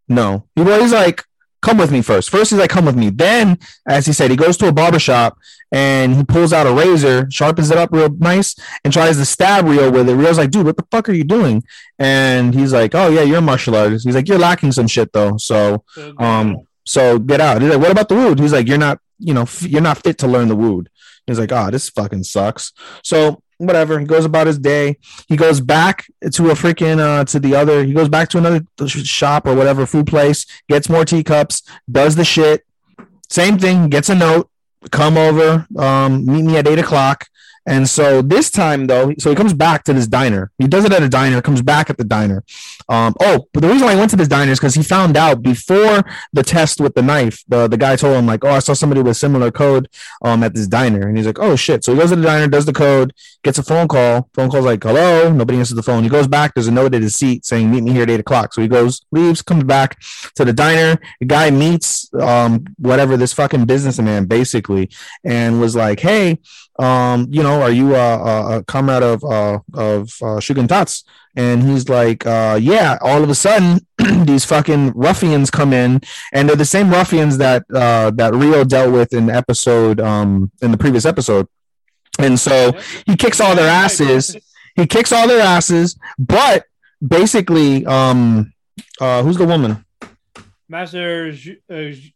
"No." He well, he's like, "Come with me first. First, he's like, "Come with me." Then, as he said, he goes to a barber shop and he pulls out a razor, sharpens it up real nice, and tries to stab Ryo with it. Ryo's like, "Dude, what the fuck are you doing?" And he's like, "Oh yeah, you're a martial artist." He's like, "You're lacking some shit though." So, um, so get out. He's like, "What about the wood?" He's like, "You're not, you know, f- you're not fit to learn the wood." He's like, "Ah, this fucking sucks." So whatever. He goes about his day. He goes back to a freaking uh to the other. He goes back to another shop or whatever food place. Gets more teacups. Does the shit. Same thing. Gets a note. Come over. Um, meet me at eight o'clock. And so this time though, so he comes back to this diner. He does it at a diner. Comes back at the diner. Um, oh, but the reason why I went to this diner is because he found out before the test with the knife. The the guy told him like, "Oh, I saw somebody with similar code um at this diner," and he's like, "Oh shit!" So he goes to the diner, does the code, gets a phone call. Phone call's like, "Hello." Nobody answers the phone. He goes back. There's a note at his seat saying, "Meet me here at eight o'clock." So he goes, leaves, comes back to the diner. The guy meets um whatever this fucking businessman basically, and was like, "Hey." um, you know, are you a, a, comrade of uh, of uh, Shugen Tats? And he's like, uh, yeah. All of a sudden, these fucking ruffians come in, and they're the same ruffians that uh, that Ryo dealt with in episode, um, in the previous episode. And so he kicks all their asses. He kicks all their asses, but basically, um, uh, who's the woman? Master Zhu, uh,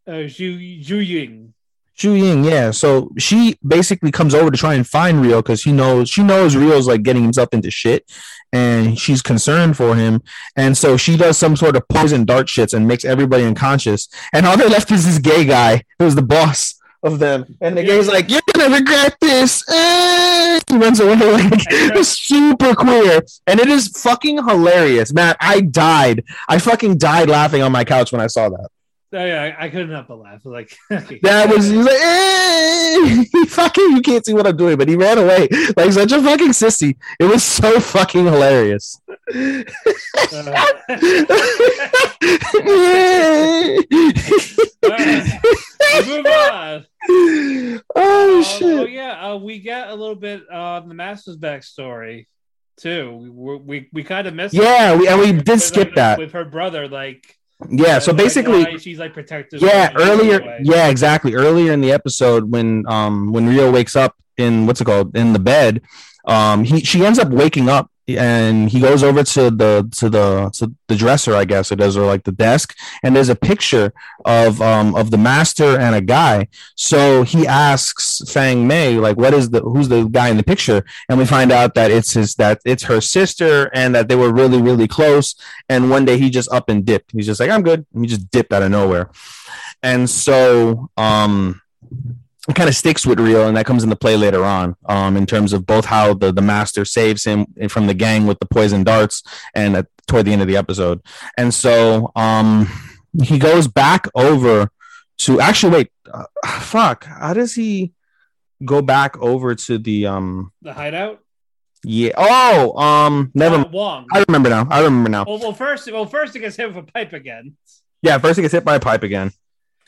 Zhu- uh, Ying. Zhu Ying, yeah. So she basically comes over to try and find Ryo because he knows she knows Ryo's like getting himself into shit, and she's concerned for him. And so she does some sort of poison dart shits and makes everybody unconscious. And all they left is this gay guy who's the boss of them. And the gay's like, "You're gonna regret this." Eh. He runs away like super queer, and it is fucking hilarious, man. I died. I fucking died laughing on my couch when I saw that. Oh, yeah, I, I couldn't help but laugh. Like That was he was like, fucking. You can't see what I'm doing, but he ran away like such a fucking sissy. It was so fucking hilarious. move on. oh Oh shit! yeah, uh, we get a little bit uh, on the Masters backstory too. We we, we kind of missed. Yeah, we- and we did With, skip like, that. with her brother. Like Yeah, so like, basically, why she's like protective. yeah earlier yeah exactly earlier in the episode when um when Ryo wakes up in what's it called in the bed um he she ends up waking up and he goes over to the to the to the dresser, I guess it is, or like the desk, and there's a picture of um of the master and a guy. So he asks Fang Mei, like, what is the who's the guy in the picture? And we find out that it's his that it's her sister, and that they were really really close. And one day he just up and dipped. He's just like, I'm good. And he just dipped out of nowhere. And so um it kind of sticks with Ryo, and that comes into play later on, um, in terms of both how the, the master saves him from the gang with the poison darts, and at, toward the end of the episode. And so, um, he goes back over to actually wait, uh, fuck, how does he go back over to the um The hideout. yeah oh um never Uh, Wong. I remember now I remember now Well, well, first, well, first he gets hit with a pipe again, yeah first he gets hit by a pipe again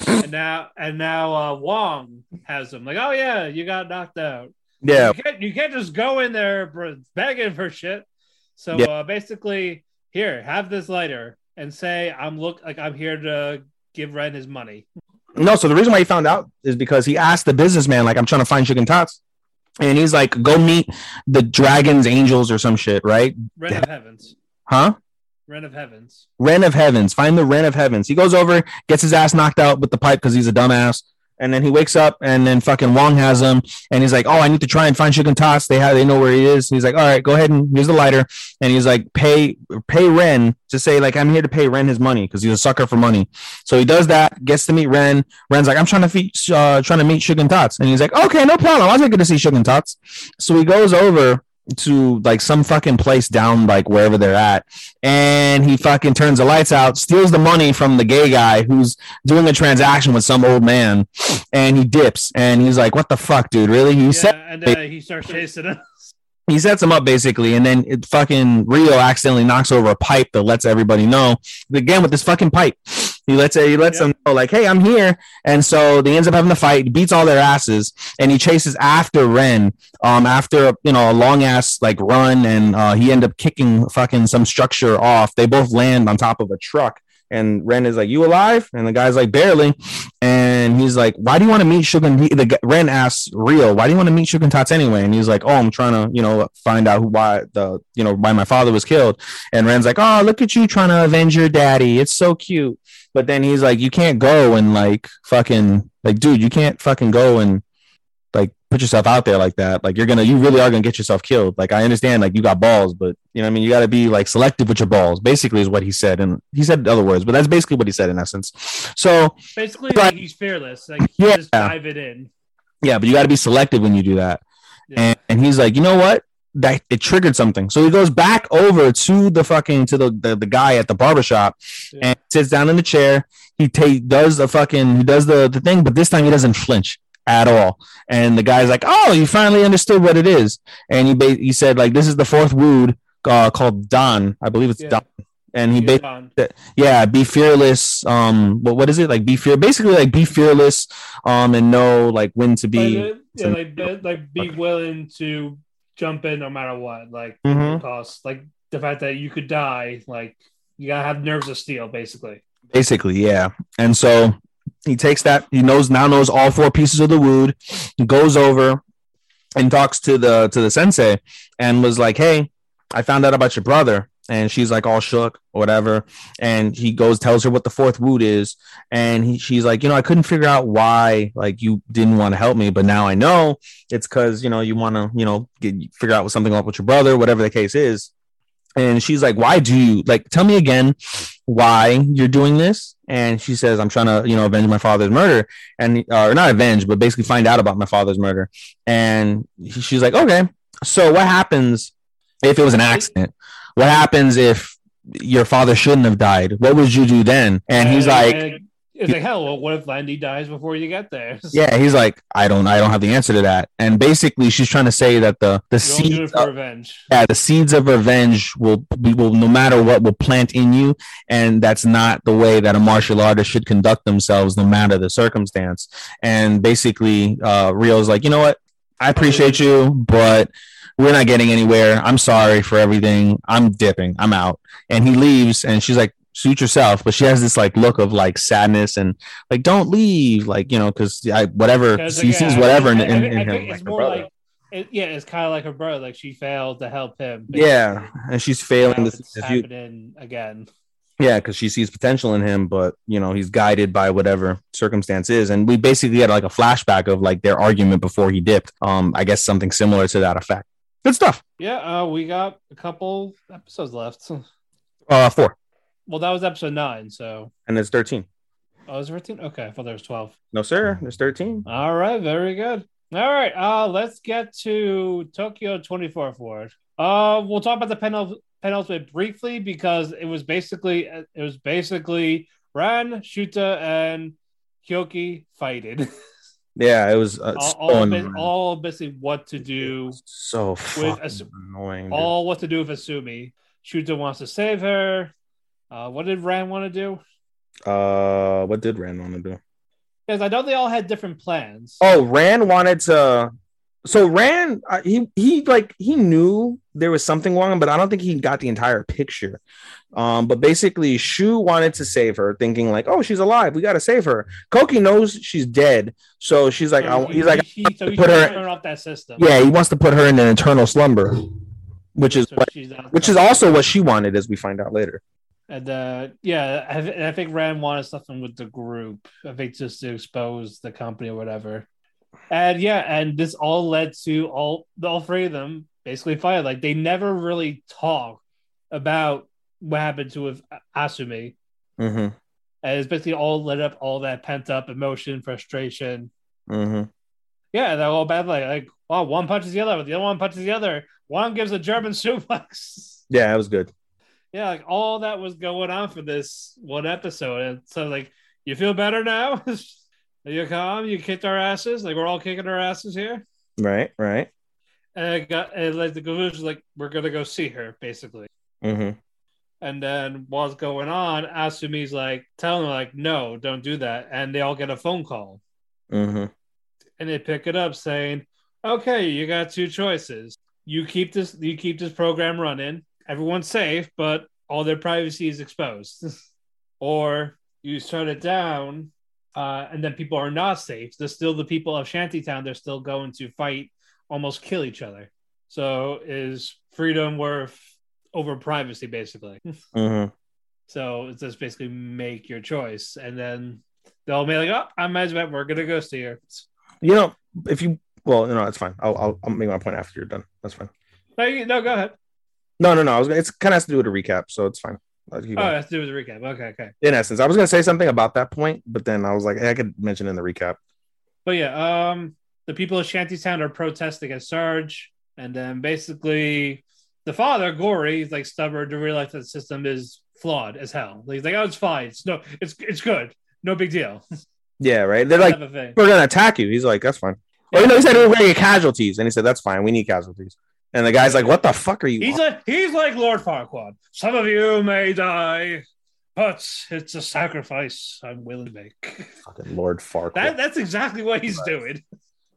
and now, and now uh, Wong has him. Like, oh yeah, you got knocked out. yeah You can't, you can't just go in there begging for shit. So Yeah. uh, basically, here, have this lighter and say, I'm look like I'm here to give Ren his money. No, so the reason why he found out is because he asked the businessman, like, I'm trying to find Chicken Tots. And he's like, go meet the dragons, angels, or some shit, right? Ren of Heavens. Huh? Ren of Heavens. Ren of Heavens. Find the Ren of Heavens. He goes over, gets his ass knocked out with the pipe because he's a dumbass. And then he wakes up, and then fucking Wong has him, and he's like, "Oh, I need to try and find Chicken Tots. They have, they know where he is." he's like, "All right, go ahead and use the lighter." And he's like, "Pay, pay Ren to say like I'm here to pay Ren his money because he's a sucker for money." So he does that, gets to meet Ren. Ren's like, "I'm trying to feed, uh, trying to meet Chicken Tots," and he's like, "Okay, no problem. I'll take it to see Chicken Tots." So he goes over to like some fucking place down like wherever they're at. And he fucking turns the lights out steals the money from the gay guy who's doing a transaction with some old man and he dips. And he's like what the fuck dude? Really? He Yeah, set and uh, he starts chasing him. he sets him up basically and then it fucking Ryo accidentally knocks over a pipe that lets everybody know again with this fucking pipe he lets he lets them know like hey i'm here and so they ends up having the fight beats all their asses and he chases after ren um after you know a long ass like run and uh he ended up kicking fucking some structure off they both land on top of a truck and Ren is like, "You alive?" And the guy's like, "Barely." And he's like, "Why do you want to meet Sugar?" He, the Ren asks Ryo, "Why do you want to meet Sugar Tots anyway?" And he's like, "Oh, I'm trying to, you know, find out who, why the, you know, why my father was killed." And Ren's like, "Oh, look at you trying to avenge your daddy. It's so cute." But then he's like, "You can't go and like fucking like, dude, you can't fucking go and like put yourself out there like that. Like you're gonna, you really are gonna get yourself killed. Like I understand, like you got balls, but you know, what I mean, you got to be like selective with your balls. Basically, is what he said, and he said other words, but that's basically what he said in essence. So Basically, But- like, he's fearless. Like, he Yeah. just dive it in. yeah, but you got to be selective when you do that. And, and he's like, you know what? That it triggered something. So he goes back over to the fucking to the the, the guy at the barbershop and sits down in the chair. He ta- does the fucking he does the the thing, but this time he doesn't flinch at all. And the guy's like, "Oh, you finally understood what it is." And he ba- he said like, "This is the fourth wood uh, called Don. I believe it's Yeah. Don." And he Yeah, yeah be fearless um what, what is it like be fear basically like be fearless um and know like when to be Like, uh, yeah, like, like be willing to jump in no matter what. Like, Mhm. cost. Like the fact that you could die. Like, you gotta have nerves of steel, basically. basically yeah and so he takes that he knows now knows all four pieces of the wood goes over and talks to the to the sensei and was like hey i found out about your brother and she's like all shook or whatever. And he goes tells her what the fourth wood is. And he, she's like you know i couldn't figure out why like you didn't want to help me but now i know. It's because you know you want to you know get figure out what's something up with your brother whatever the case is. And she's like why do you like tell me again why you're doing this? And she says i'm trying to you know avenge my father's murder. And uh, or not avenge but basically find out about my father's murder. And she's like okay. So what happens if it was an accident what happens if your father shouldn't have died? What would you do then? And he's like it's like, hell, well, what if Lan Di dies before you get there? yeah he's like i don't i don't have the answer to that. And basically she's trying to say that the the You don't do it seeds of, revenge. yeah the seeds of revenge will be will no matter what will plant in you. And that's not the way that a martial artist should conduct themselves no matter the circumstance. And basically uh Ryo's like you know what? I appreciate you but we're not getting anywhere i'm sorry for everything i'm dipping i'm out and he leaves and she's like suit yourself but she has this like look of like sadness and like don't leave like you know because i whatever Yeah, it's she like, sees whatever in, I- I in, in I him think like it's her more brother. like it, yeah, it's kind of like her brother. Like she failed to help him. Yeah, and she's failing Now to it's see his youth. happening again. Yeah, because she sees potential in him, but you know he's guided by whatever circumstance is, and we basically had like a flashback of like their argument before he dipped. Um, I guess something similar to that effect. Good stuff. Yeah, uh, we got a couple episodes left. Uh, four, Well, that was episode nine. So, and there's thirteen. oh, was it 13? Okay, I thought there was 12. No, sir, there's thirteen. All right, very good. All right, uh, let's get to Tokyo 24th Ward. Uh, we'll talk about the penul- penultimate briefly because it was basically it was basically Ran, Shuta, and Koki fighting. Yeah, it was uh, all, so all, annoying. all basically what to do, so fucking As- annoying. dude. all what to do with Asumi. Shuta wants to save her. Uh, what did Ran want to do? Uh, what did Ran want to do? Because I know they all had different plans. Oh, Ran wanted to. So Ran, uh, he he like he knew there was something wrong, but I don't think he got the entire picture. Um, but basically, Shu wanted to save her, thinking like, "Oh, she's alive. We got to save her." Koki knows she's dead, so she's like, So "He's like, he, so he put her- turn off that system. yeah, he wants to put her in an eternal slumber, which is So what, which is also what she wanted, as we find out later. And uh, yeah, I, I think Ran wanted something with the group. I think just to expose the company or whatever. And yeah, and this all led to all all three of them basically fired. Like they never really talk about what happened to with Asumi. Mm-hmm. And it's basically all led up all that pent up emotion, frustration. Mm-hmm. Yeah, they're all bad. Like, like oh, one punches the other, the other one punches the other. One gives a German suplex. Yeah, it was good. yeah, like all that was going on for this one episode. And so, like, you feel better now? Are you calm? You kicked our asses? Like, we're all kicking our asses here? Right, right. And it got, and like, the conclusion like, we're to go see her, basically. Mm-hmm. And then what's going on, Asumi's like, telling them, like, no, don't do that. And they all get a phone call. Mm-hmm. And they pick it up saying, okay, you got two choices. You keep this, you keep this program running. Everyone's safe, but all their privacy is exposed. or you shut it down, uh, and then people are not safe. There's still the people of Shantytown. They're still going to fight, almost kill each other. So is freedom worth over privacy, basically? Mm-hmm. so it's just basically make your choice, and then they'll be like, "Oh, I'm Mesmet. We're gonna go see her." You know, if you well, no, it's fine. I'll, I'll I'll make my point after you're done. That's fine. No, you, no, go ahead. No, no, no. I was it's kind of has to do with a recap, so it's fine. Oh, going. let's do the recap. Okay, okay. in essence, I was gonna say something about that point, but then I was like, hey, I could mention in the recap. But yeah, um, the people of Shantytown are protesting against Sarge, and then basically the father, Gory, is like stubborn to realize that the system is flawed as hell. He's like, "Oh, it's fine. It's no, it's it's good. No big deal." Yeah, right. They're like, we're gonna attack you. He's like, that's fine. Or you know, he said we're gonna get casualties, and he said that's fine. We need casualties. And the guy's like, what the fuck are you? He's on?" like he's like Lord Farquaad. Some of you may die, but it's a sacrifice I'm willing to make. Fucking Lord Farquaad. That that's exactly what he's doing.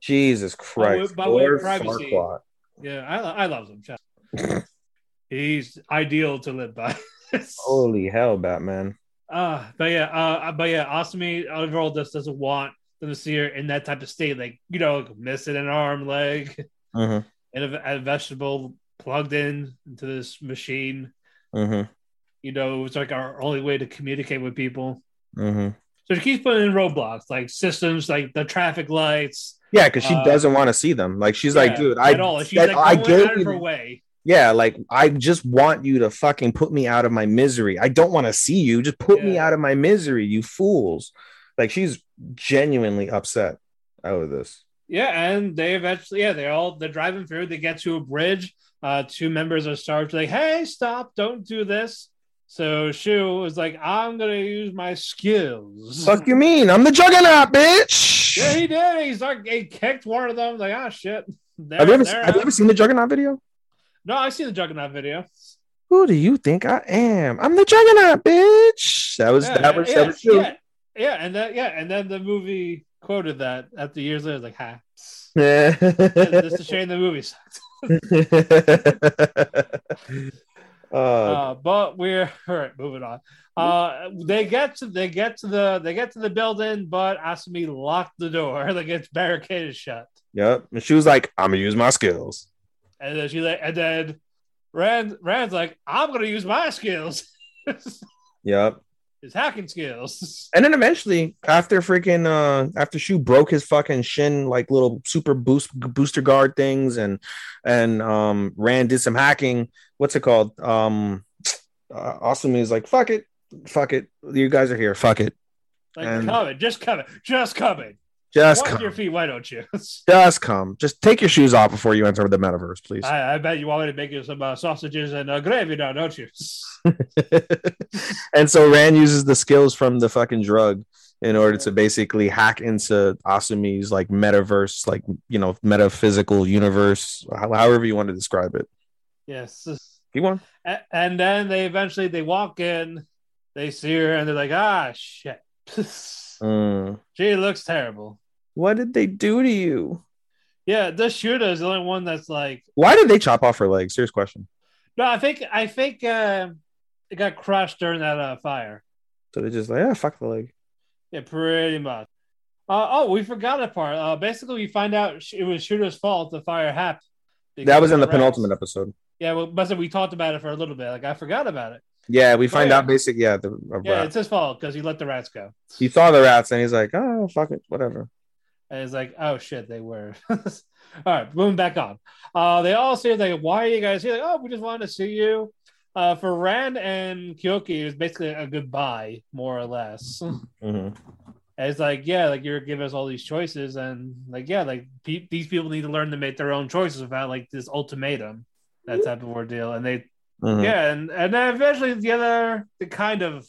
Jesus Christ, by way of privacy. Farquaad. Yeah, I, I love him. he's ideal to live by. Holy hell, Batman. Uh, but yeah, uh, but yeah, Asumi overall just doesn't want them to see her in that type of state, like you know, missing an arm, leg, Mm-hmm. and a, a vegetable plugged in into this machine. Mm-hmm. You know, it's like our only way to communicate with people. Mm-hmm. So she keeps putting in roadblocks, like systems, like the traffic lights. Yeah, because she Uh, doesn't want to see them. Like she's like, dude, I at all. She's that- like I gave out of you her way. Yeah, like I just want you to fucking put me out of my misery. I don't want to see you. Just put me out of my misery, you fools. Like she's genuinely upset out of this. Yeah, and they eventually, yeah, they're all they're driving through. They get to a bridge. Uh, two members of Sarge like, "Hey, stop! Don't do this." So Shu was like, "I'm gonna use my skills." Fuck you mean? I'm the juggernaut, bitch. Yeah, he did. He's like, he kicked one of them. Like, ah, shit. They're- have you ever have you ever seen the juggernaut video? No, I see the Juggernaut video. Who do you think I am? I'm the juggernaut, bitch. That was Yeah, that was yeah, that was yeah, yeah, and then yeah, and then the movie quoted that after years later, like, "Ha." Yeah. It's a shame the movie sucked. Uh, Uh, but we're all right. Moving on. Uh, they get to they get to the they get to the building, but Asumi locked the door. Like it's barricaded shut. yep. And she was like, "I'm gonna use my skills." And then she like, and then Ran Ran's like, I'm gonna use my skills, Yep. His hacking skills. And then eventually, after freaking uh after Shu broke his fucking shin like little super boost booster guard things and and um Ran did some hacking, what's it called? Um uh, Asumi is like, fuck it, fuck it. You guys are here, fuck it. Like And- coming, just coming, just coming. Just Wipe come. your feet, why don't you? Just come. Just take your shoes off before you enter the metaverse, please. I, I bet you want me to make you some uh, sausages and uh, gravy now, don't you? and so Ran uses the skills from the fucking drug in order to basically hack into Asumi's like metaverse, like you know, metaphysical universe, however you want to describe it. yes. He won. And then they eventually they walk in, they see her, and they're like, ah, shit. Mm. she looks terrible. What did they do to you? Yeah, the Shuta is the only one that's like, Why did they chop off her leg? Serious question. no, I think I think uh, it got crushed during that uh, fire. So they just like, yeah, fuck the leg. Yeah, pretty much. Uh, oh, we forgot a part. Uh, basically, we find out it was Shuta's fault the fire happened. That was in the rats. penultimate episode. Yeah, well, but we talked about it for a little bit. Like I forgot about it. Yeah, we find yeah. out basic. Yeah, the Yeah, rat. it's his fault because he let the rats go. he saw the rats and he's like, oh fuck it, whatever. And it's like, oh shit, they were. all right, moving back on. Uh, they all say like, why are you guys here? Like, oh, we just wanted to see you. Uh, for Ran and Koki, it was basically a goodbye, more or less. Mhm. And it's like, yeah, like you're giving us all these choices, and like, yeah, like pe- these people need to learn to make their own choices without like this ultimatum, that type of ordeal. And they, Mhm. yeah, and and then eventually the other, the kind of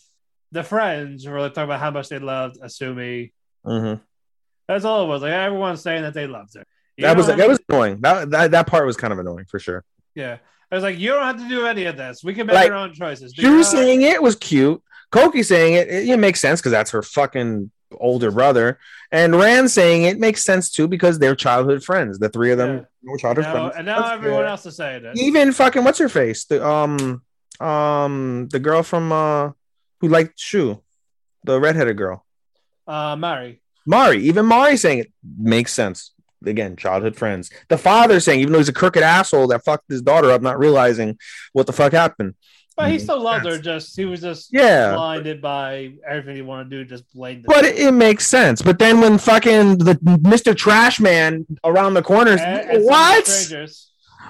the friends were like talking about how much they loved Asumi. Mhm. That's all it was. Like everyone's saying that they loved her. You That was that was annoying. That, that that part was kind of annoying for sure. yeah. I was like, you don't have to do any of this. We can make Like, our own choices. You saying it was cute. Koki saying it, it, it makes sense because that's her fucking older brother. And Ran saying it makes sense too because they're childhood friends. The three of them were childhood now, friends. and now That's everyone fair. else is saying it. Even fucking what's her face? The um um the girl from uh who liked Shu, the redheaded girl. Uh, Mari. Mari, even Mari saying it makes sense. Again, childhood friends. The father saying, even though he's a crooked asshole that fucked his daughter up, not realizing what the fuck happened. But he still loved her. Just he was just Yeah. blinded by everything he wanted to do. Just blamed. But it, it makes sense. But then when fucking the Mr. Trash Man around the corner, And- and what? Strangers.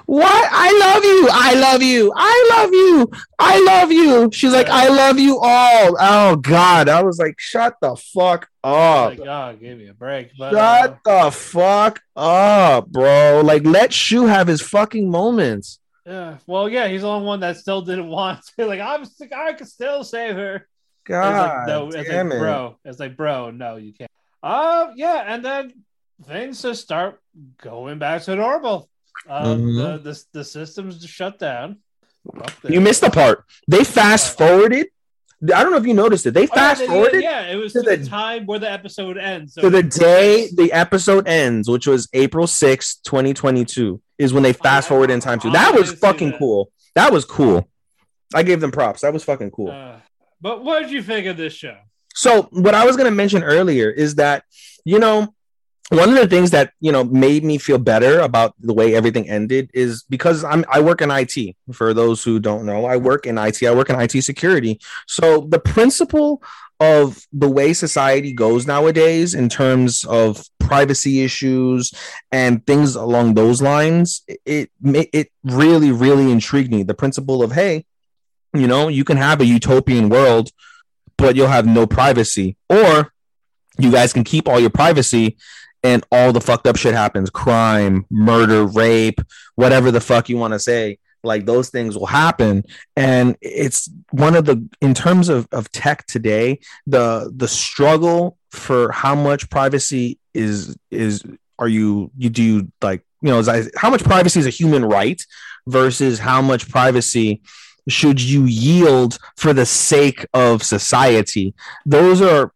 What? I love you. I love you. I love you. I love you. She's like, I love you all. Oh God. I was like, shut the fuck up. Like, oh, give me a break. But uh, Shut the fuck up, bro. Like, let Shu have his fucking moments. Yeah. Well, yeah, he's the only one that still didn't want to. Like, I'm sick. I could still save her. It's God, like, no, it's damn like, it. bro. It's like, bro, no, you can't. Uh, yeah, and then things just start going back to normal. Uh, Mhm. the, the the systems shut down. You missed the part. They fast forwarded. I don't know if you noticed it. They Oh, fast forwarded Yeah, it was to to the, the- time where the episode ends. So to the day the episode ends, which was April sixth, 2022, is when they fast forward in time to. That was fucking that. cool. That was cool. I gave them props. That was fucking cool. Uh, but what did you think of this show? So what I was gonna mention earlier is that you know one of the things that you know made me feel better about the way everything ended is because I'm I work in IT. For those who don't know, I work in IT. I work in IT security. So the principle of the way society goes nowadays in terms of privacy issues and things along those lines, it it, really really intrigued me. The principle of hey, you know, you can have a utopian world but you'll have no privacy. Or you guys can keep all your privacy and all the fucked up shit happens crime, murder, rape, whatever the fuck you want to say. Like those things will happen. And it's one of the, in terms of, of tech today, the, the struggle for how much privacy is, is, are you, you do like, you know, is how much privacy is a human right versus how much privacy should you yield for the sake of society those are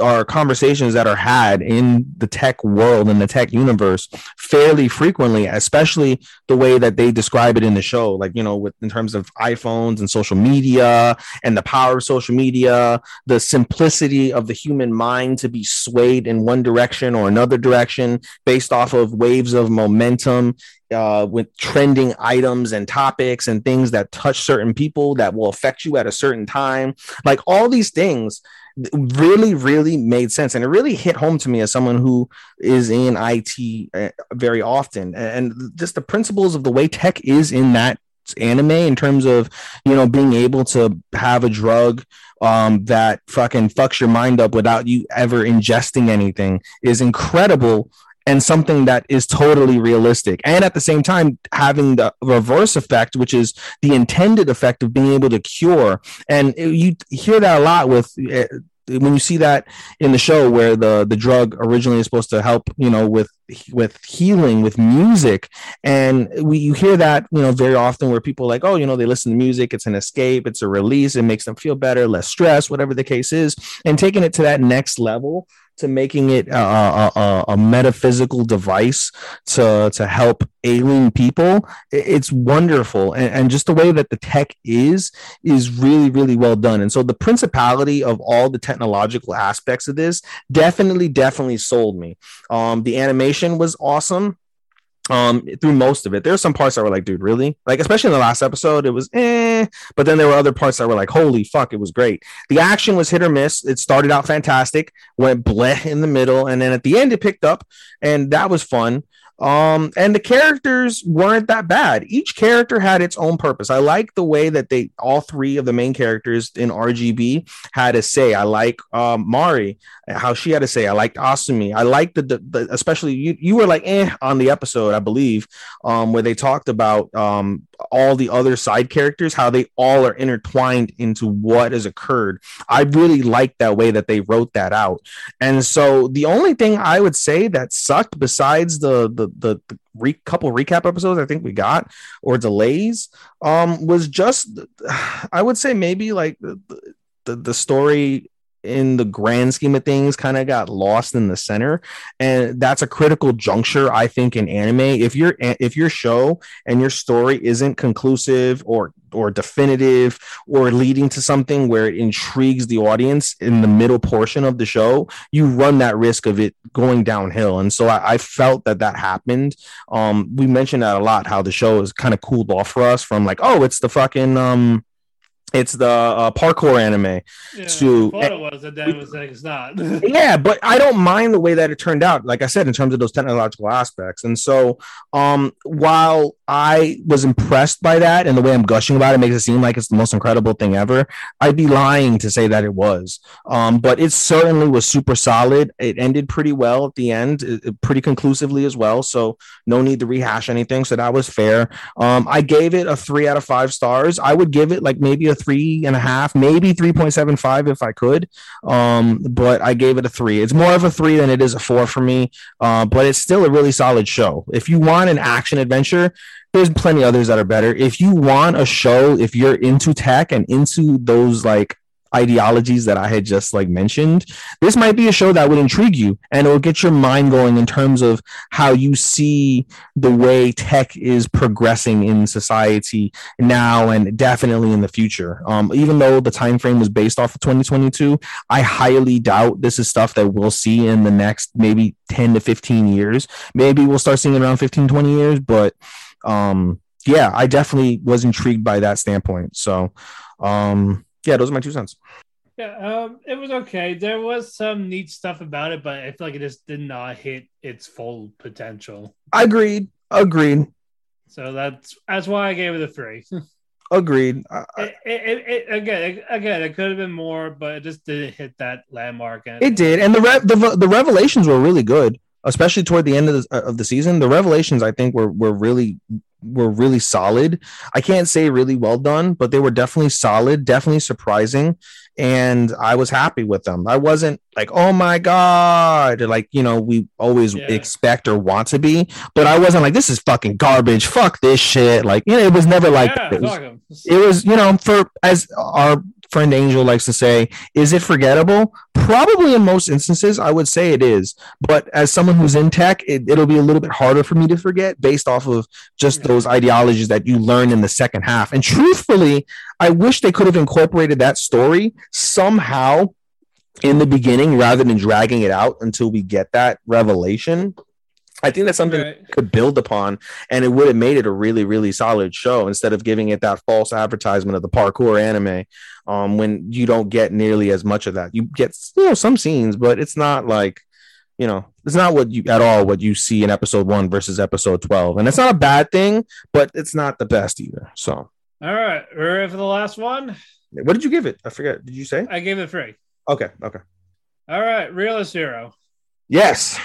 are conversations that are had in the tech world and the tech universe fairly frequently especially the way that they describe it in the show like you know with in terms of iPhones and social media and the power of social media the simplicity of the human mind to be swayed in one direction or another direction based off of waves of momentum uh, with trending items and topics and things that touch certain people that will affect you at a certain time. Like all these things really really made sense and it really hit home to me as someone who is in IT uh, very often and just the principles of the way tech is in that anime in terms of you know being able to have a drug um, that fucking fucks your mind up without you ever ingesting anything is incredible and something that is totally realistic. And at the same time, having the reverse effect, which is the intended effect of being able to cure. And you hear that a lot with eh, when you see that in the show where the the drug originally is supposed to help you know with with healing with music and we you hear that you know very often where people like oh you know they listen to music it's an escape it's a release it makes them feel better less stress whatever the case is and taking it to that next level to making it a, a, a, metaphysical device to to help alien people it's wonderful. And, and, just the way that the tech is is really really well done. And so the principality of all the technological aspects of this definitely definitely sold me. Um the animation was awesome um through most of it. There were some parts that were like, dude, really? Like, especially in the last episode, it was eh, but then there were other parts that were like, holy fuck, it was great. The action was hit or miss. It started out fantastic, went bleh in the middle, and then at the end it picked up, and that was fun. Um, and the characters weren't that bad. Each character had its own purpose. I like the way that they all three of the main characters in RGB had a say. I like um, Mari, how she had to say. I liked Asumi. I liked the, the, the, especially you you were like eh on the episode, I believe, um, where they talked about um all the other side characters, how they all are intertwined into what has occurred. I really like that way that they wrote that out. And so the only thing I would say that sucked besides the the the, the re- couple recap episodes I think we got or delays um was just I would say maybe like the, the, the story in the grand scheme of things kind of got lost in the center. And that's a critical juncture i think in anime. If your if your show and your story isn't conclusive or or definitive or leading to something where it intrigues the audience in the middle portion of the show you run that risk of it going downhill. And so i, I felt that that happened. Um we mentioned that a lot how the show is kind of cooled off for us from like oh it's the fucking um it's the uh, parkour anime. Yeah, to I thought it was, and then it was like it's not. yeah, but I don't mind the way that it turned out. Like I said, in terms of those technological aspects, and so um, while I was impressed by that and the way I'm gushing about it makes it seem like it's the most incredible thing ever, I'd be lying to say that it was. Um, but it certainly was super solid. It ended pretty well at the end, it, pretty conclusively as well. So no need to rehash anything. So that was fair. Um, I gave it a three out of five stars. I would give it like maybe a three and a half, maybe 3.75 if I could. Um, but I gave it a three. It's more of a three than it is a four for me. Uh, but it's still a really solid show. If you want an action adventure, there's plenty others that are better. If you want a show, if you're into tech and into those like ideologies that I had just like mentioned, this might be a show that would intrigue you and it will get your mind going in terms of how you see the way tech is progressing in society now and definitely in the future. Um, even though the time frame was based off of 2022, I highly doubt this is stuff that we'll see in the next maybe 10 to 15 years. Maybe we'll start seeing around 15, 20 years, but um yeah, I definitely was intrigued by that standpoint. So um yeah, those are my two cents. Yeah, um, it was okay. There was some neat stuff about it, but I feel like it just did not hit its full potential. Agreed. Agreed. So that's that's why I gave it a three. Agreed. it, it, it, again, again, it could have been more, but it just didn't hit that landmark. And it did, and the re- the the revelations were really good, especially toward the end of the of the season. The revelations, I think, were were really were really solid. I can't say really well done, but they were definitely solid, definitely surprising. And I was happy with them. I wasn't like, oh my God, like, you know, we always yeah. expect or want to be, but I wasn't like, this is fucking garbage. Fuck this shit. Like, you know, it was never like, yeah, it, was, it was, you know, for as our friend Angel likes to say, is it forgettable? Probably in most instances, I would say it is. But as someone who's in tech, it, it'll be a little bit harder for me to forget based off of just those ideologies that you learn in the second half. And truthfully, I wish they could have incorporated that story somehow in the beginning rather than dragging it out until we get that revelation. I think that's something Right. we could build upon, and it would have made it a really, really solid show instead of giving it that false advertisement of the parkour anime. Um, when you don't get nearly as much of that, you get you know some scenes, but it's not like you know it's not what you at all what you see in episode one versus episode twelve, and it's not a bad thing, but it's not the best either. So, All right, we're ready for the last one. what did you give it? I forget. Did you say? I gave it three. Okay, okay. All right, realist hero. Yes.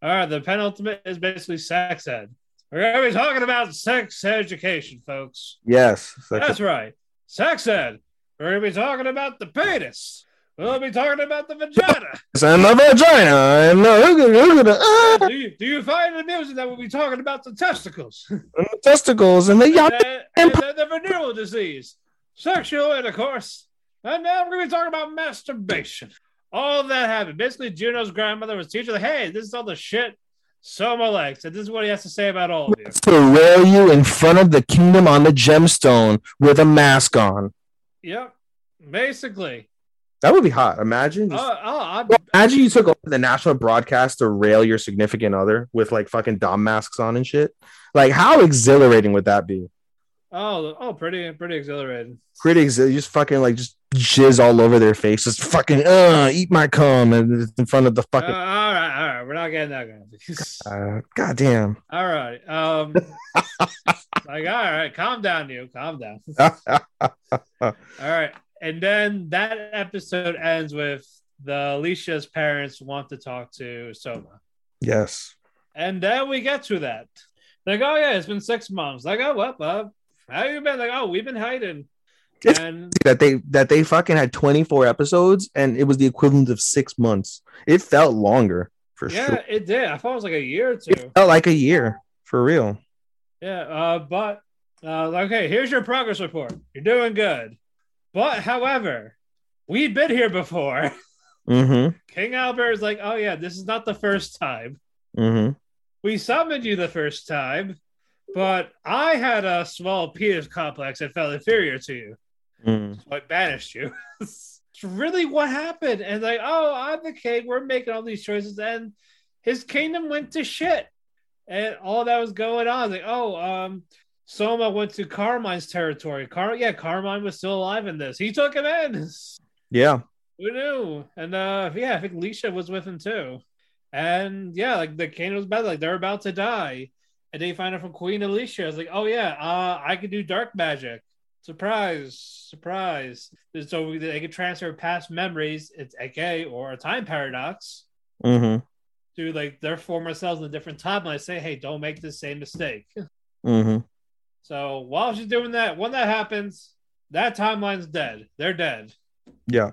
All right, the penultimate is basically sex ed. We're going to be talking about sex education, folks. Yes. That's right. Sex ed. We're going to be talking about the penis. We'll be talking about the vagina. And the vagina. And the, ah, do, you, do you find it amusing that we'll be talking about the testicles? and the testicles and the and, and the, the venereal disease, sexual intercourse, and now we're going to be talking about masturbation. All that happened. Basically, Juna's grandmother was teaching her, hey, this is all the shit Soma likes, and this is what he has to say about all of you. to rail you in front of the kingdom on the gemstone with a mask on. Yep, basically. That would be hot. Imagine. Uh, oh, just- oh, I, Imagine you took over the national broadcast to rail your significant other with like fucking dom masks on and shit. Like, how exhilarating would that be? oh, oh, pretty, pretty exhilarating. Pretty exhilarating. Just fucking like just jizz all over their faces. Fucking uh, eat my cum and in front of the Uh, fucking. all right, all right, we're not getting that. Uh, God damn. all right, um, like, all right, calm down, you, calm down. All right. And then that episode ends with the Alicia's parents want to talk to Soma. yes. And then we get to that. Like, oh yeah, it's been six months. Like, oh what, uh, how you been? Like, oh, we've been hiding. And that they that they fucking had 24 episodes and it was the equivalent of six months. It felt longer for yeah, sure. Yeah, it did. I thought it was like a year or two. It felt like a year for real. Yeah, uh, but uh, okay, here's your progress report. You're doing good. But however, we've been here before. Mm-hmm. King Albert is like, oh yeah, this is not the first time. Mm-hmm. we summoned you the first time, but I had a small penis complex that felt inferior to you. Mm. So I banished you. it's really what happened. And like, oh, I'm the king. We're making all these choices. And his kingdom went to shit. And all that was going on. Like, oh, um, Soma went to Carmine's territory. Car yeah, Carmine was still alive in this. He took him in. Yeah. Who knew? And uh yeah, I think Lisha was with him too. And yeah, like the king was bad, like they're about to die. And they find out from Queen Alicia. I was like, oh yeah, uh I could do dark magic. Surprise, surprise. So they could transfer past memories, it's aka or a time paradox, Mm-hmm. to like their former selves in a different timeline. Say, hey, don't make the same mistake. Mm-hmm. So while she's doing that, when that happens, that timeline's dead. They're dead. Yeah.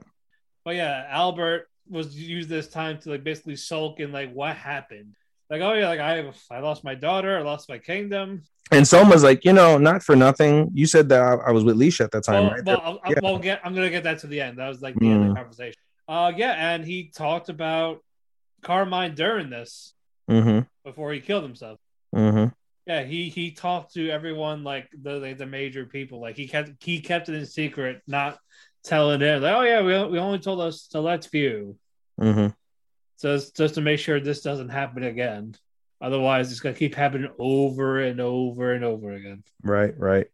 But yeah, Albert was used this time to like basically sulk and like what happened. Like, oh yeah, like I I lost my daughter, I lost my kingdom. And Soma's like, you know, not for nothing. You said that I, I was with Leisha at that time, Well, right? well, Yeah. I'll get I'm gonna get that to the end. That was like the end of Mm. the conversation. Uh yeah, and he talked about Carmine during this Mm-hmm. before he killed himself. Mm-hmm. Yeah, he he talked to everyone like the like, the major people. Like he kept he kept it in secret, not telling them. Like, oh yeah, we we only told us select few. Mm-hmm. Just just to make sure this doesn't happen again. Otherwise, it's gonna keep happening over and over and over again. Right, right.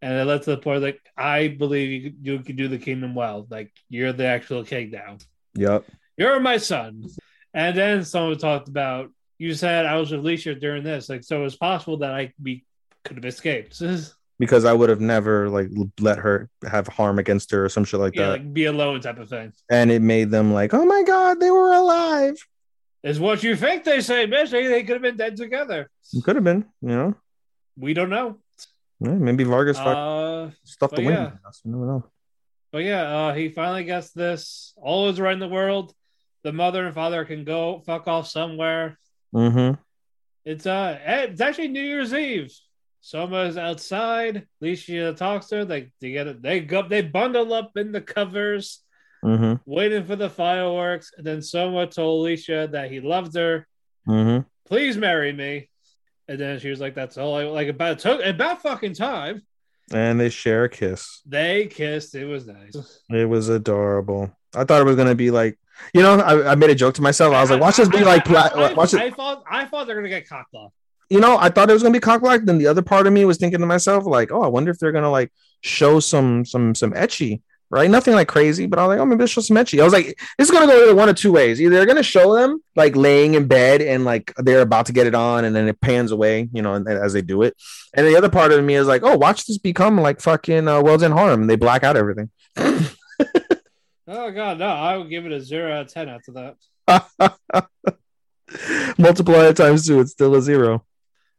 And it led to the point like I believe you you can do the kingdom well. Like you're the actual king now. Yep. You're my son. And then someone talked about you said I was with Alicia during this. Like so, it's possible that I be could have escaped. Because I would have never like let her have harm against her or some shit like yeah, that. like be alone type of thing. and it made them like, oh my god, they were alive. Is what you think they say, bitch. They, could have been dead together. Could have been, you know. We don't know. Yeah, maybe Vargas fuck Uh, stuffed the yeah. You never know. But yeah, uh, he finally gets this. All is right in the world. The mother and father can go fuck off somewhere. Mm-hmm. It's uh, eh, it's actually New Year's Eve. Soma's outside. Alicia talks to her. They, they get it. They go. They bundle up in the covers, Mm-hmm. waiting for the fireworks. And then Soma told Alicia that he loved her. Mm-hmm. Please marry me. And then she was like, "That's all I like." About took about fucking time. And they share a kiss. They kissed. It was nice. It was adorable. I thought it was gonna be like, you know, I, I made a joke to myself. I was like, watch this be like, I, I, watch it. I thought I thought they're gonna get cocked off. You know, I thought it was gonna be cockblocked. Then the other part of me was thinking to myself, like, oh, I wonder if they're gonna like show some some some ecchi, right? Nothing like crazy, but I was like, oh, maybe they'll show some ecchi. I was like, this is gonna go either one of two ways. Either they're gonna show them like laying in bed and like they're about to get it on, and then it pans away, you know, and, as they do it. And the other part of me is like, oh, watch this become like fucking uh, World's End Harem, and they black out everything. Oh god, no! I would give it a zero out of ten after that. Multiply it times two, it's still a zero.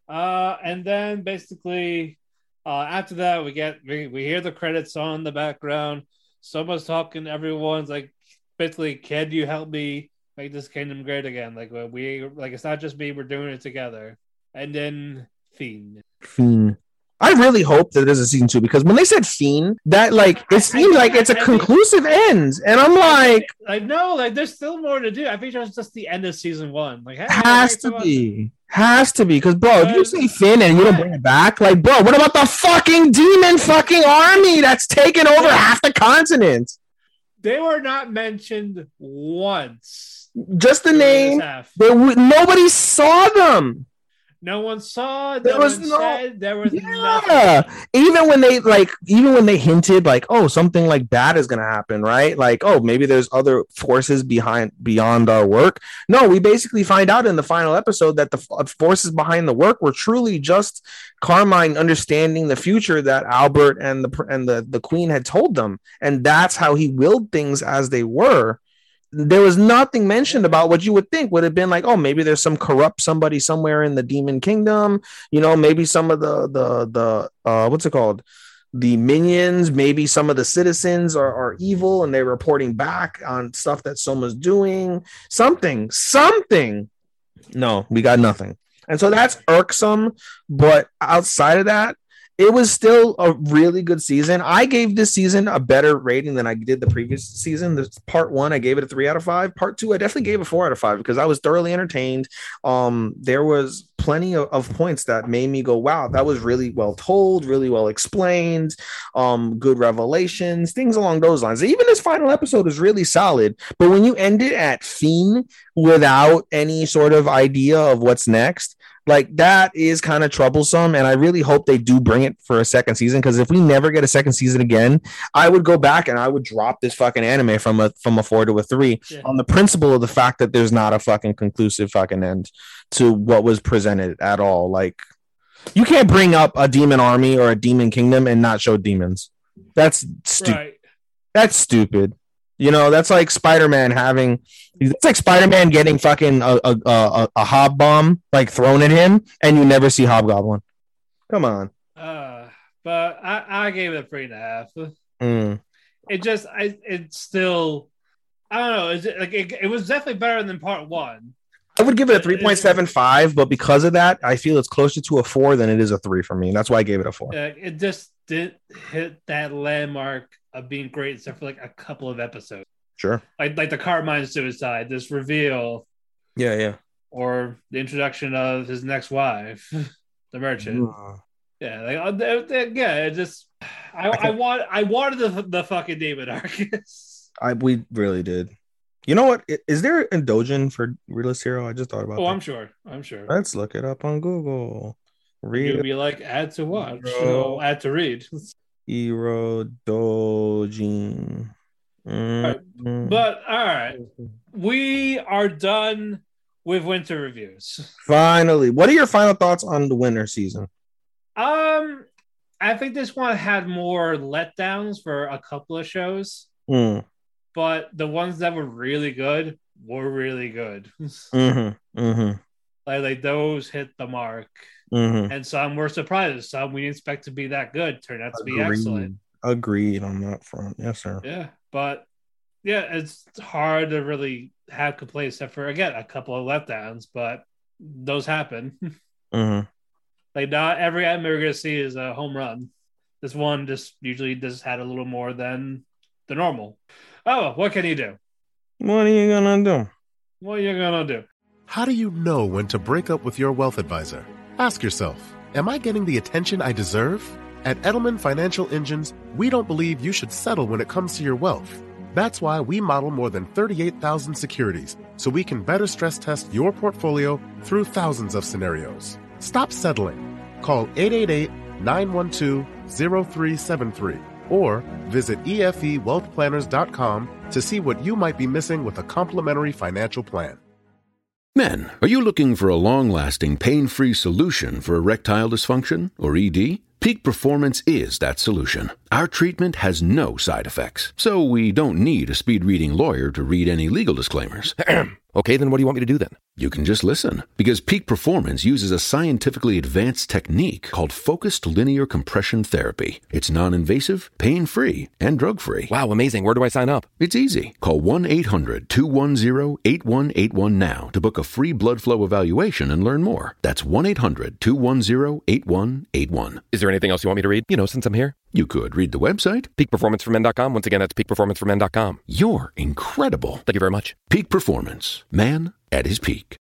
Uh, and then basically, uh, after that, we get we, we hear the credits on in the background. Someone's talking. Everyone's like, basically, can you help me make this kingdom great again? Like we like it's not just me. We're doing it together. And then Fiend. Fiend. I really hope that there's a season two because when they said Fiend, that like it seems like it's a conclusive end, and I'm like, I know, like there's still more to do. I think it's just the end of season one. Like hey, has to be, has to be, because bro, if you say Finn and you don't bring it back, like bro, what about the fucking demon fucking army that's taken over half the continent? They were not mentioned once. Just the name, they w- nobody saw them. No one saw. There no was no- said. There was nothing. Yeah. Even when they like, even when they hinted like, oh, something like bad is gonna happen, right? Like, oh, maybe there's other forces behind beyond our work. No, we basically find out in the final episode that the uh, forces behind the work were truly just Carmine understanding the future that Albert and the and the the Queen had told them, and that's how he willed things as they were there was nothing mentioned about what you would think would have been like, oh, maybe there's some corrupt somebody somewhere in the demon kingdom. You know, maybe some of the the the uh, what's it called? The minions, maybe some of the citizens are, are evil and they're reporting back on stuff that Soma's doing. Something, something. No, we got nothing. And so that's irksome. But outside of that, it was still a really good season. I gave this season a better rating than I did the previous season. The part one, I gave it a three out of five. Part two, I definitely gave a four out of five because I was thoroughly entertained. Um, there was plenty of, of points that made me go, "Wow, that was really well told, really well explained." Um, good revelations, things along those lines. Even this final episode is really solid. But when you end it at Fiend without any sort of idea of what's next, like that is kind of troublesome and i really hope they do bring it for a second season because if we never get a second season again i would go back and i would drop this fucking anime from a from a four to a three Yeah. on the principle of the fact that there's not a fucking conclusive fucking end to what was presented at all like you can't bring up a demon army or a demon kingdom and not show demons that's stupid Right. that's stupid. You know, that's like Spider Man having. It's like Spider Man getting fucking a a, a a hob bomb like thrown at him, and you never see Hobgoblin. Come on. Uh, but I, I gave it a three and a half. Mm. It just, I, it's still, I don't know. Is it like it, it was definitely better than part one. I would give it a three point seven five, but because of that, I feel it's closer to a four than it is a three for me. That's why I gave it a four. Uh, it just didn't hit that landmark of being great, except for like a couple of episodes, Sure. like like the Carmine suicide, this reveal, Yeah, yeah. or the introduction of his next wife, the merchant. Yeah, like uh, yeah, it just I, I want I wanted the the fucking David Arcus. I we really did. You know what? Is there a Dojin for Realist Hero? I just thought about Oh, that. I'm sure. I'm sure. Let's look it up on Google. You'd be like add to watch, no, add to read. Hero Dojin. Mm. But all right, we are done with winter reviews. finally, what are your final thoughts on the winter season? Um, I think this one had more letdowns for a couple of shows, Mm, but the ones that were really good were really good. mm-hmm, mm-hmm, like, like those hit the mark, mm-hmm. and some were surprises. Some we didn't expect to be that good turned out to be excellent. Agreed on that front. Yes, sir. Yeah, but yeah, it's hard to really have complaints except for again a couple of letdowns, but those happen. Mm-hmm. Like not every at we're gonna see is a home run. This one just usually just had a little more than the normal. Oh, what can you do? What are you gonna do? What are you gonna do? How do you know when to break up with your wealth advisor? Ask yourself, am I getting the attention I deserve? At Edelman Financial Engines, we don't believe you should settle when it comes to your wealth. That's why we model more than 38,000 securities so we can better stress test your portfolio through thousands of scenarios. Stop settling. Call 888 912 0373 or visit efewealthplanners.com to see what you might be missing with a complimentary financial plan. Men, are you looking for a long lasting, pain free solution for erectile dysfunction, or ED? Peak Performance is that solution. Our treatment has no side effects, so we don't need a speed reading lawyer to read any legal disclaimers. okay, then what do you want me to do then? You can just listen, because Peak Performance uses a scientifically advanced technique called focused linear compression therapy. It's non invasive, pain free, and drug free. Wow, amazing. Where do I sign up? It's easy. Call 1 800 210 8181 now to book a free blood flow evaluation and learn more. That's 1 800 210 8181. Is there anything else you want me to read? You know, since I'm here. You could read the website. Peakperformanceformen.com. Once again, that's peakperformanceformen.com. You're incredible. Thank you very much. Peak Performance. Man at his peak.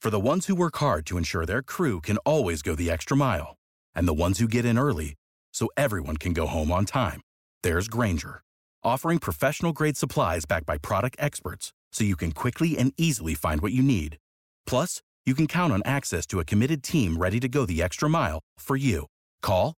For the ones who work hard to ensure their crew can always go the extra mile, and the ones who get in early so everyone can go home on time, there's Grainger, offering professional grade supplies backed by product experts so you can quickly and easily find what you need. Plus, you can count on access to a committed team ready to go the extra mile for you. Call,